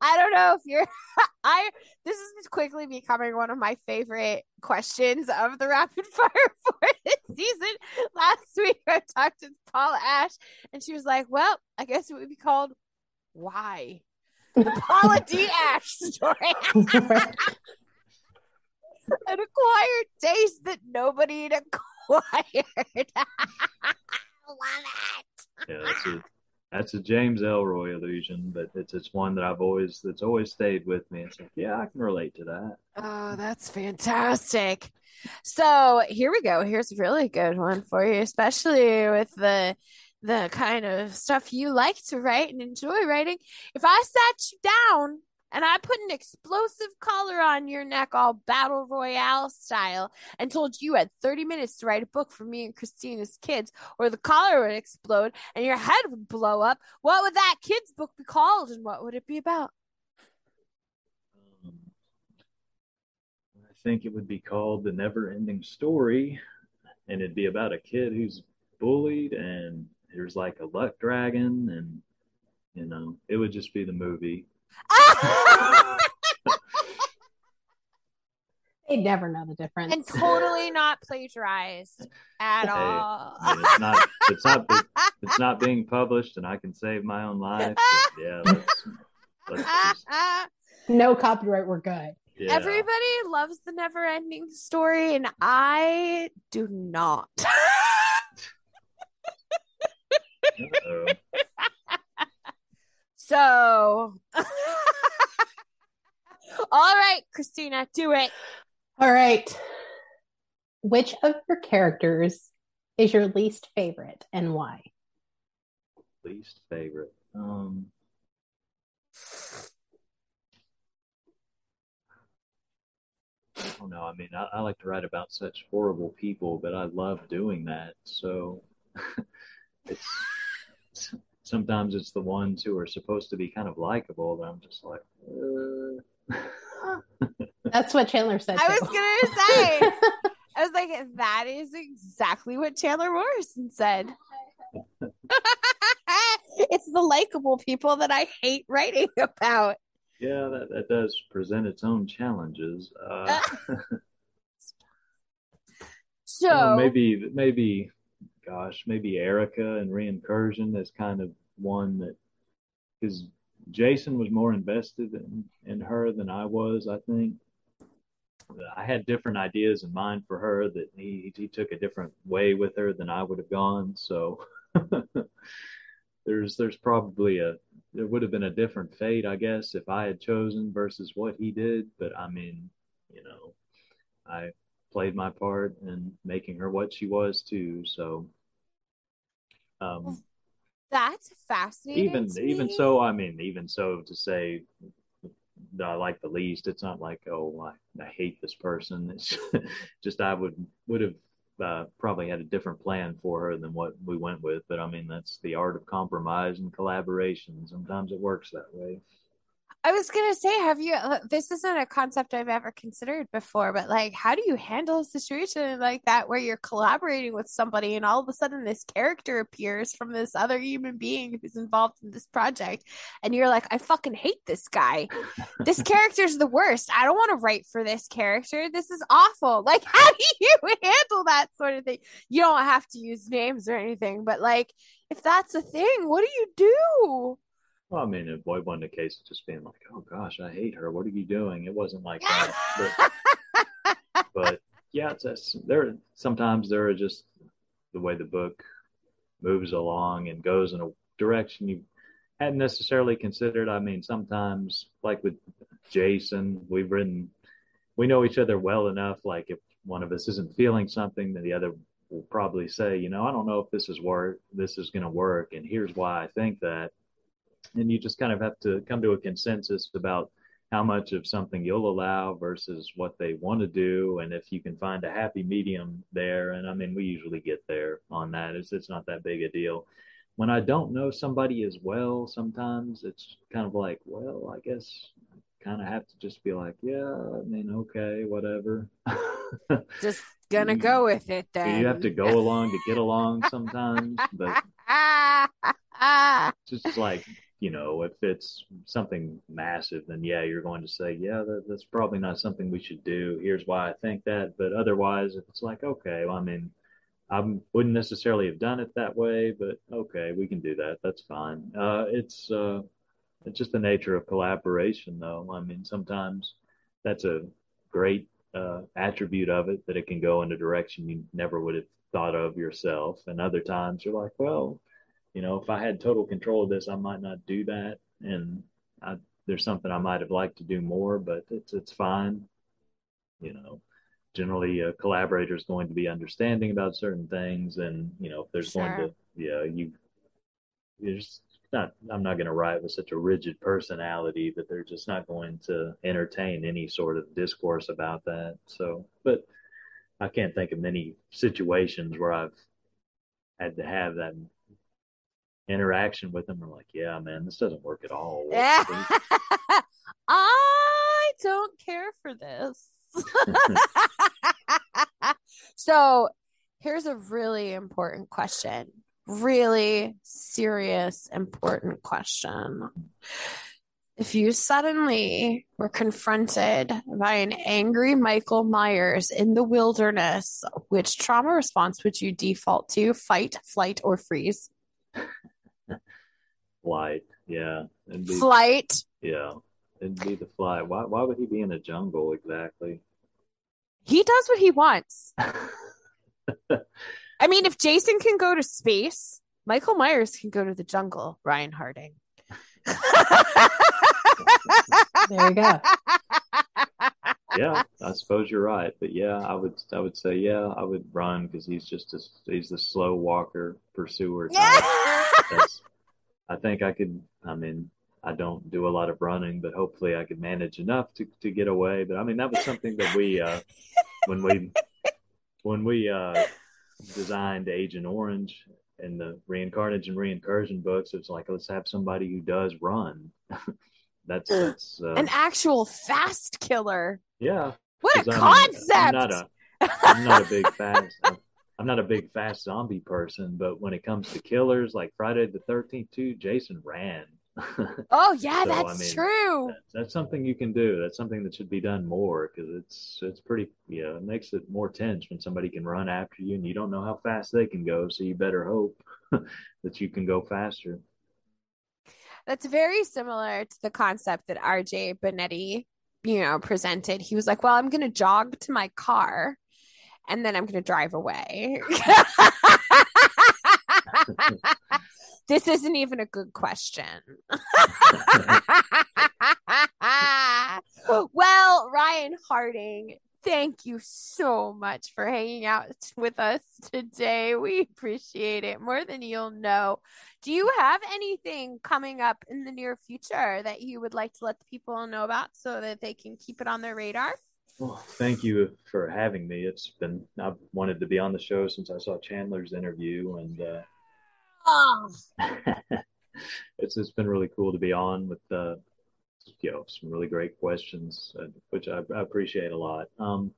Speaker 2: I don't know if you're I this is quickly becoming one of my favorite questions of the rapid fire for this season. Last week I talked to Paula Ashe and she was like, Well, I guess it would be called Why? The Paula D. Ashe story. An acquired taste that nobody had acquired. Love it.
Speaker 4: Yeah, that's a That's a James Ellroy illusion, but it's it's one that I've always that's always stayed with me. It's like, yeah, I can relate to that.
Speaker 2: Oh, that's fantastic. So here we go. Here's a really good one for you, especially with the the kind of stuff you like to write and enjoy writing. If I sat you down and I put an explosive collar on your neck, all battle royale style, and told you had 30 minutes to write a book for me and Christina's kids, or the collar would explode and your head would blow up, what would that kid's book be called and what would it be about?
Speaker 4: I think it would be called The Never Ending Story, and it'd be about a kid who's bullied, and there's like a luck dragon, and you know, it would just be the movie.
Speaker 3: They never know the difference.
Speaker 2: and totally not plagiarized at
Speaker 4: Hey,
Speaker 2: all.
Speaker 4: I mean, it's not it's not be- it's not being published, and I can save my own life. But yeah, let's, let's just,
Speaker 3: no copyright, we're good.
Speaker 4: yeah.
Speaker 2: Everybody loves the never ending story, and I do not.
Speaker 4: Uh-oh.
Speaker 2: so, all right, Christina, do it.
Speaker 3: All right. Which of your characters is your least favorite and why?
Speaker 4: least favorite. Um, I don't know. I mean, I, I like to write about such horrible people, but I love doing that. So it's sometimes it's the ones who are supposed to be kind of likable that I'm just like, uh.
Speaker 3: That's what Chandler said.
Speaker 2: I was gonna say, I was like, that is exactly what Chandler Morrison said. it's the likable people that I hate writing about.
Speaker 4: yeah, that, that does present its own challenges. Uh,
Speaker 2: So
Speaker 4: Well, maybe maybe gosh maybe Erica and Reincursion is kind of one that because Jason was more invested in, in her than I was I think I had different ideas in mind for her that he he took a different way with her than I would have gone so there's there's probably a there would have been a different fate I guess if I had chosen versus what he did but I mean you know I played my part in making her what she was too. So, um,
Speaker 2: that's fascinating.
Speaker 4: even even so, I mean, even so, to say that I like the least, it's not like oh, I, I hate this person. It's just I would would have uh, probably had a different plan for her than what we went with. But I mean, that's the art of compromise and collaboration. Sometimes it works that way.
Speaker 2: I was gonna say, have you? uh, This isn't a concept I've ever considered before, but like, how do you handle a situation like that where you're collaborating with somebody and all of a sudden this character appears from this other human being who's involved in this project, and you're like, I fucking hate this guy. This character's the worst. I don't want to write for this character. This is awful. Like, how do you handle that sort of thing? You don't have to use names or anything, but like, if that's a thing, what do you do?
Speaker 4: Well, I mean, it wasn't a case of just being like, "Oh gosh, I hate her. What are you doing?" It wasn't like that. But, but yeah, it's, it's there. Sometimes there are just the way the book moves along and goes in a direction you hadn't necessarily considered. I mean, sometimes like with Jason, we've written, we know each other well enough. Like if one of us isn't feeling something, then the other will probably say, you know, I don't know if this is work, this is going to work, and here's why I think that and you just kind of have to come to a consensus about how much of something you'll allow versus what they want to do and if you can find a happy medium there and i mean we usually get there on that. It's it's not that big a deal. When i don't know somebody as well sometimes it's kind of like well i guess I kind of have to just be like yeah i mean okay whatever.
Speaker 2: Just gonna
Speaker 4: You-
Speaker 2: go with it then.
Speaker 4: you have to go along to get along sometimes but just like you know if it's something massive then yeah you're going to say yeah that, that's probably not something we should do. Here's why i think that. But otherwise if it's like okay well, i mean i wouldn't necessarily have done it that way but okay we can do that. That's fine. Uh, it's uh, it's just the nature of collaboration though. I mean sometimes that's a great uh, attribute of it that it can go in a direction you never would have thought of yourself. And other times you're like well you know, if I had total control of this, I might not do that. And I, there's something I might have liked to do more, but it's it's fine. You know, generally a collaborator is going to be understanding about certain things, and you know, if there's
Speaker 2: Sure.
Speaker 4: going to yeah, you you're just not. I'm not going to write with such a rigid personality that they're just not going to entertain any sort of discourse about that. So, but I can't think of many situations where I've had to have that interaction with them. I'm like, yeah, man, this doesn't work at all.
Speaker 2: I don't care for this. so here's a really important question. Really serious, important question. If you suddenly were confronted by an angry Michael Myers in the wilderness, which trauma response would you default to? Fight, flight, or freeze?
Speaker 4: Flight, yeah, it'd be,
Speaker 2: Flight.
Speaker 4: yeah, it'd be the flight. Why? Why would he be in a jungle exactly?
Speaker 2: He does what he wants. I mean, if Jason can go to space, Michael Myers can go to the jungle, Ryan Harding.
Speaker 3: There you go.
Speaker 4: yeah, I suppose you're right, but yeah, I would, I would say, yeah, I would run because he's just a, he's the slow walker pursuer type. That's, I think I could. I mean, I don't do a lot of running, but hopefully I could manage enough to to get away. But I mean, that was something that we uh, when we when we uh, designed Agent Orange in the Reincarnage and reincursion books. It's like let's have somebody who does run. that's that's uh,
Speaker 2: An actual fast killer.
Speaker 4: yeah.
Speaker 2: What a
Speaker 4: I'm-
Speaker 2: concept!
Speaker 4: I'm not a I'm not a big fast. I'm, not a big fast zombie person, but when it comes to killers like Friday the Thirteenth, too, Jason ran.
Speaker 2: oh yeah,
Speaker 4: So, I
Speaker 2: that's
Speaker 4: mean,
Speaker 2: true.
Speaker 4: that's, that's something you can do. That's something that should be done more because it's it's pretty. You know, it makes it more tense when somebody can run after you and you don't know how fast they can go. So you better hope that you can go faster.
Speaker 2: That's very similar to the concept that RJ Benetti, you know, presented. He was like, "Well, I'm going to jog to my car, and then I'm going to drive away." this isn't even a good question. well, Ryan Harding, thank you so much for hanging out with us today. We appreciate it more than you'll know. Do you have anything coming up in the near future that you would like to let the people know about so that they can keep it on their radar?
Speaker 4: Well, thank you for having me. It's been I've wanted to be on the show since I saw Chandler's interview, and uh,
Speaker 2: Oh,
Speaker 4: it's it's been really cool to be on with uh, you know some really great questions, uh, which I, I appreciate a lot. Um,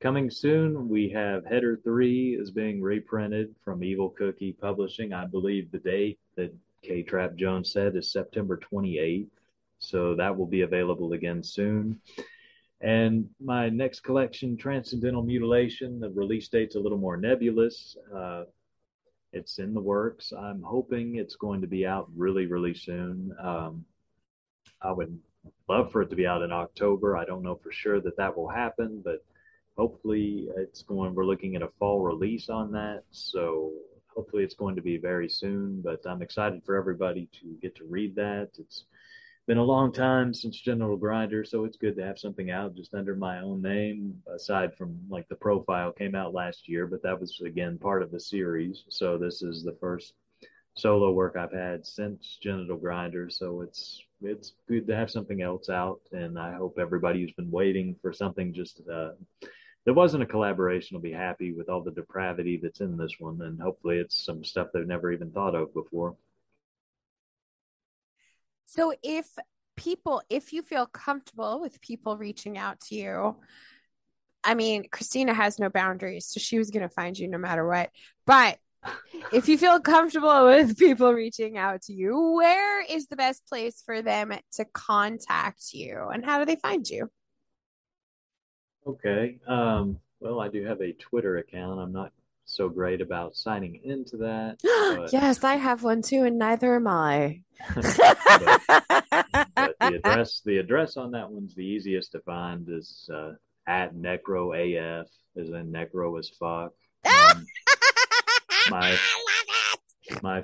Speaker 4: coming soon, we have Header Three is being reprinted from Evil Cookie Publishing. I believe the date that K Trap Jones said is September 28th, so that will be available again soon. And my next collection, Transcendental Mutilation, the release date's a little more nebulous. Uh, it's in the works. I'm hoping it's going to be out really, really soon. Um, I would love for it to be out in October. I don't know for sure that that will happen, but hopefully it's going. We're looking at a fall release on that, so hopefully it's going to be very soon. But I'm excited for everybody to get to read that. It's been a long time since Genital Grinder, so it's good to have something out just under my own name, aside from like the profile came out last year, but that was again part of the series. So this is the first solo work I've had since Genital Grinder, so it's it's good to have something else out, and I hope everybody who's been waiting for something just uh, that wasn't a collaboration will be happy with all the depravity that's in this one, and hopefully it's some stuff they've never even thought of before.
Speaker 2: So if people, if you feel comfortable with people reaching out to you, I mean, Christina has no boundaries, so she was going to find you no matter what. But if you feel comfortable with people reaching out to you, where is the best place for them to contact you and how do they find you?
Speaker 4: Okay. Um, well, I do have a Twitter account. I'm not so great about signing into that. But,
Speaker 2: yes, I have one too, and neither am I.
Speaker 4: but the address the address on that one's the easiest to find is uh, at necro af as in necro as fuck. Um, my my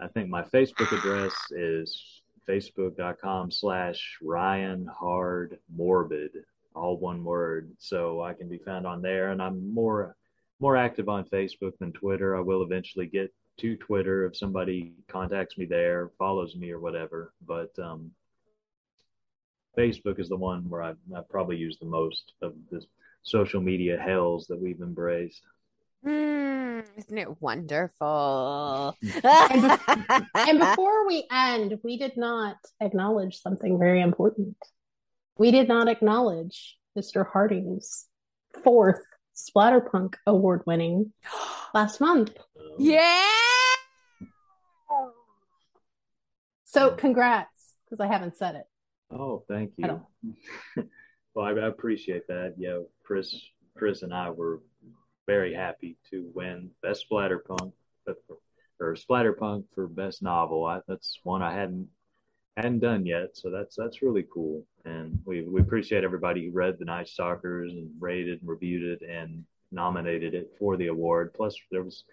Speaker 4: I think my Facebook address is facebook.com slash Ryan Hard Morbid, all one word. So I can be found on there, and I'm more more active on Facebook than Twitter. I will eventually get to Twitter if somebody contacts me there, follows me or whatever. But um, Facebook is the one where I, I probably use the most of the social media hells that we've embraced.
Speaker 2: Mm, isn't it wonderful?
Speaker 3: And before we end, we did not acknowledge something very important. We did not acknowledge Mr. Harding's fourth Splatterpunk award winning last month.
Speaker 2: Yeah.
Speaker 3: So congrats, because I haven't said it.
Speaker 4: Oh, thank you. well, I, I appreciate that. Yeah, Chris, Chris, and I were very happy to win Best Splatterpunk but for- or Splatterpunk for Best Novel. I, that's one I hadn't hadn't done yet, so that's that's really cool. And we we appreciate everybody who read the Night Stalkers and rated and reviewed it and nominated it for the award. Plus, there was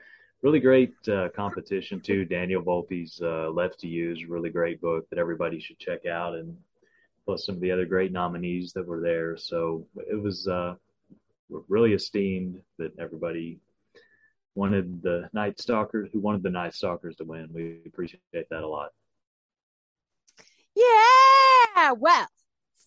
Speaker 4: really great uh, competition too. Daniel Volpe's uh, Left to You, really great book that everybody should check out, and plus some of the other great nominees that were there. So it was uh, really esteemed that everybody wanted the Night Stalkers, who wanted the Night Stalkers to win. We appreciate that a lot.
Speaker 2: Well,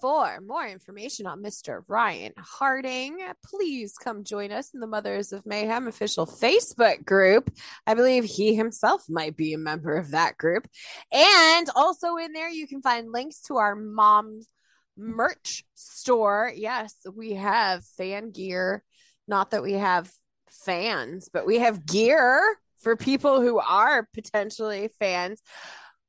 Speaker 2: for more information on Mr. Ryan Harding, please come join us in the Mothers of Mayhem official Facebook group. I believe he himself might be a member of that group. And also in there, you can find links to our mom's merch store. Yes, we have fan gear. Not that we have fans, but we have gear for people who are potentially fans.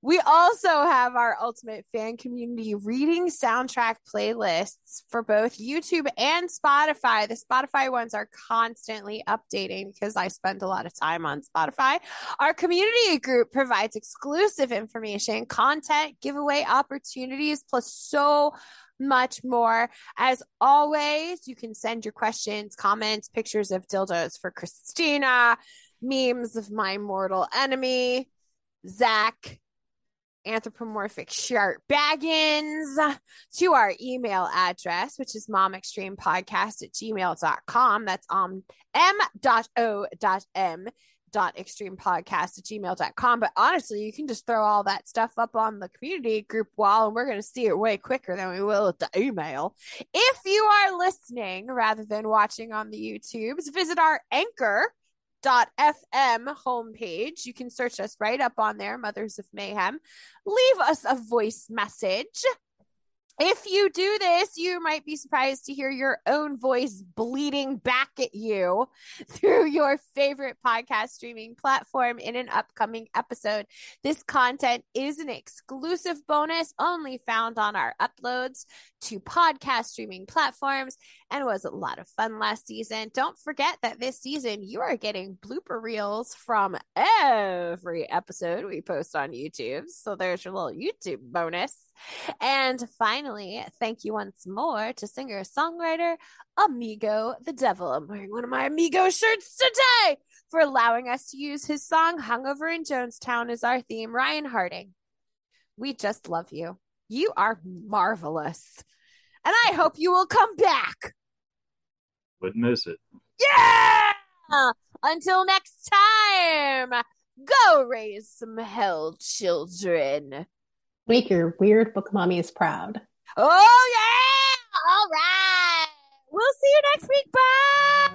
Speaker 2: We also have our ultimate fan community reading soundtrack playlists for both YouTube and Spotify. The Spotify ones are constantly updating because I spend a lot of time on Spotify. Our community group provides exclusive information, content, giveaway opportunities, plus so much more. As always, you can send your questions, comments, pictures of dildos for Christina, memes of my mortal enemy, Zach, anthropomorphic shark baggins to our email address, which is momextremepodcast at gmail.com. That's um m.o.m dot extreme podcast at gmail.com but honestly you can just throw all that stuff up on the community group wall and we're going to see it way quicker than we will at the email if you are listening rather than watching on the youtubes visit our anchor fm homepage. You can search us right up on there mothers of mayhem. Leave us a voice message. If you do this, you might be surprised to hear your own voice bleeding back at you through your favorite podcast streaming platform in an upcoming episode. This content is an exclusive bonus only found on our uploads to podcast streaming platforms and was a lot of fun last season. Don't forget that this season you are getting blooper reels from every episode we post on YouTube. So there's your little YouTube bonus. And finally, thank you once more to singer songwriter Amigo the Devil. I'm wearing one of my Amigo shirts today for allowing us to use his song Hungover in Jonestown as our theme. Ryan Harding, we just love you. You are marvelous. And I hope you will come back.
Speaker 4: Wouldn't miss it.
Speaker 2: Yeah! Until next time, go raise some hell children.
Speaker 3: Make your weird book mommy is proud.
Speaker 2: Oh, yeah! All right. We'll see you next week. Bye.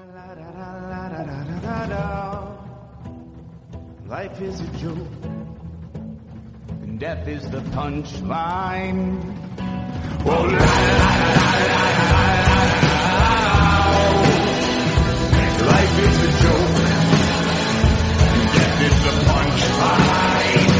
Speaker 1: Life is a joke, and death is the punchline. Oh, la, la, la, la, la, Life is a joke. Death is a punchline.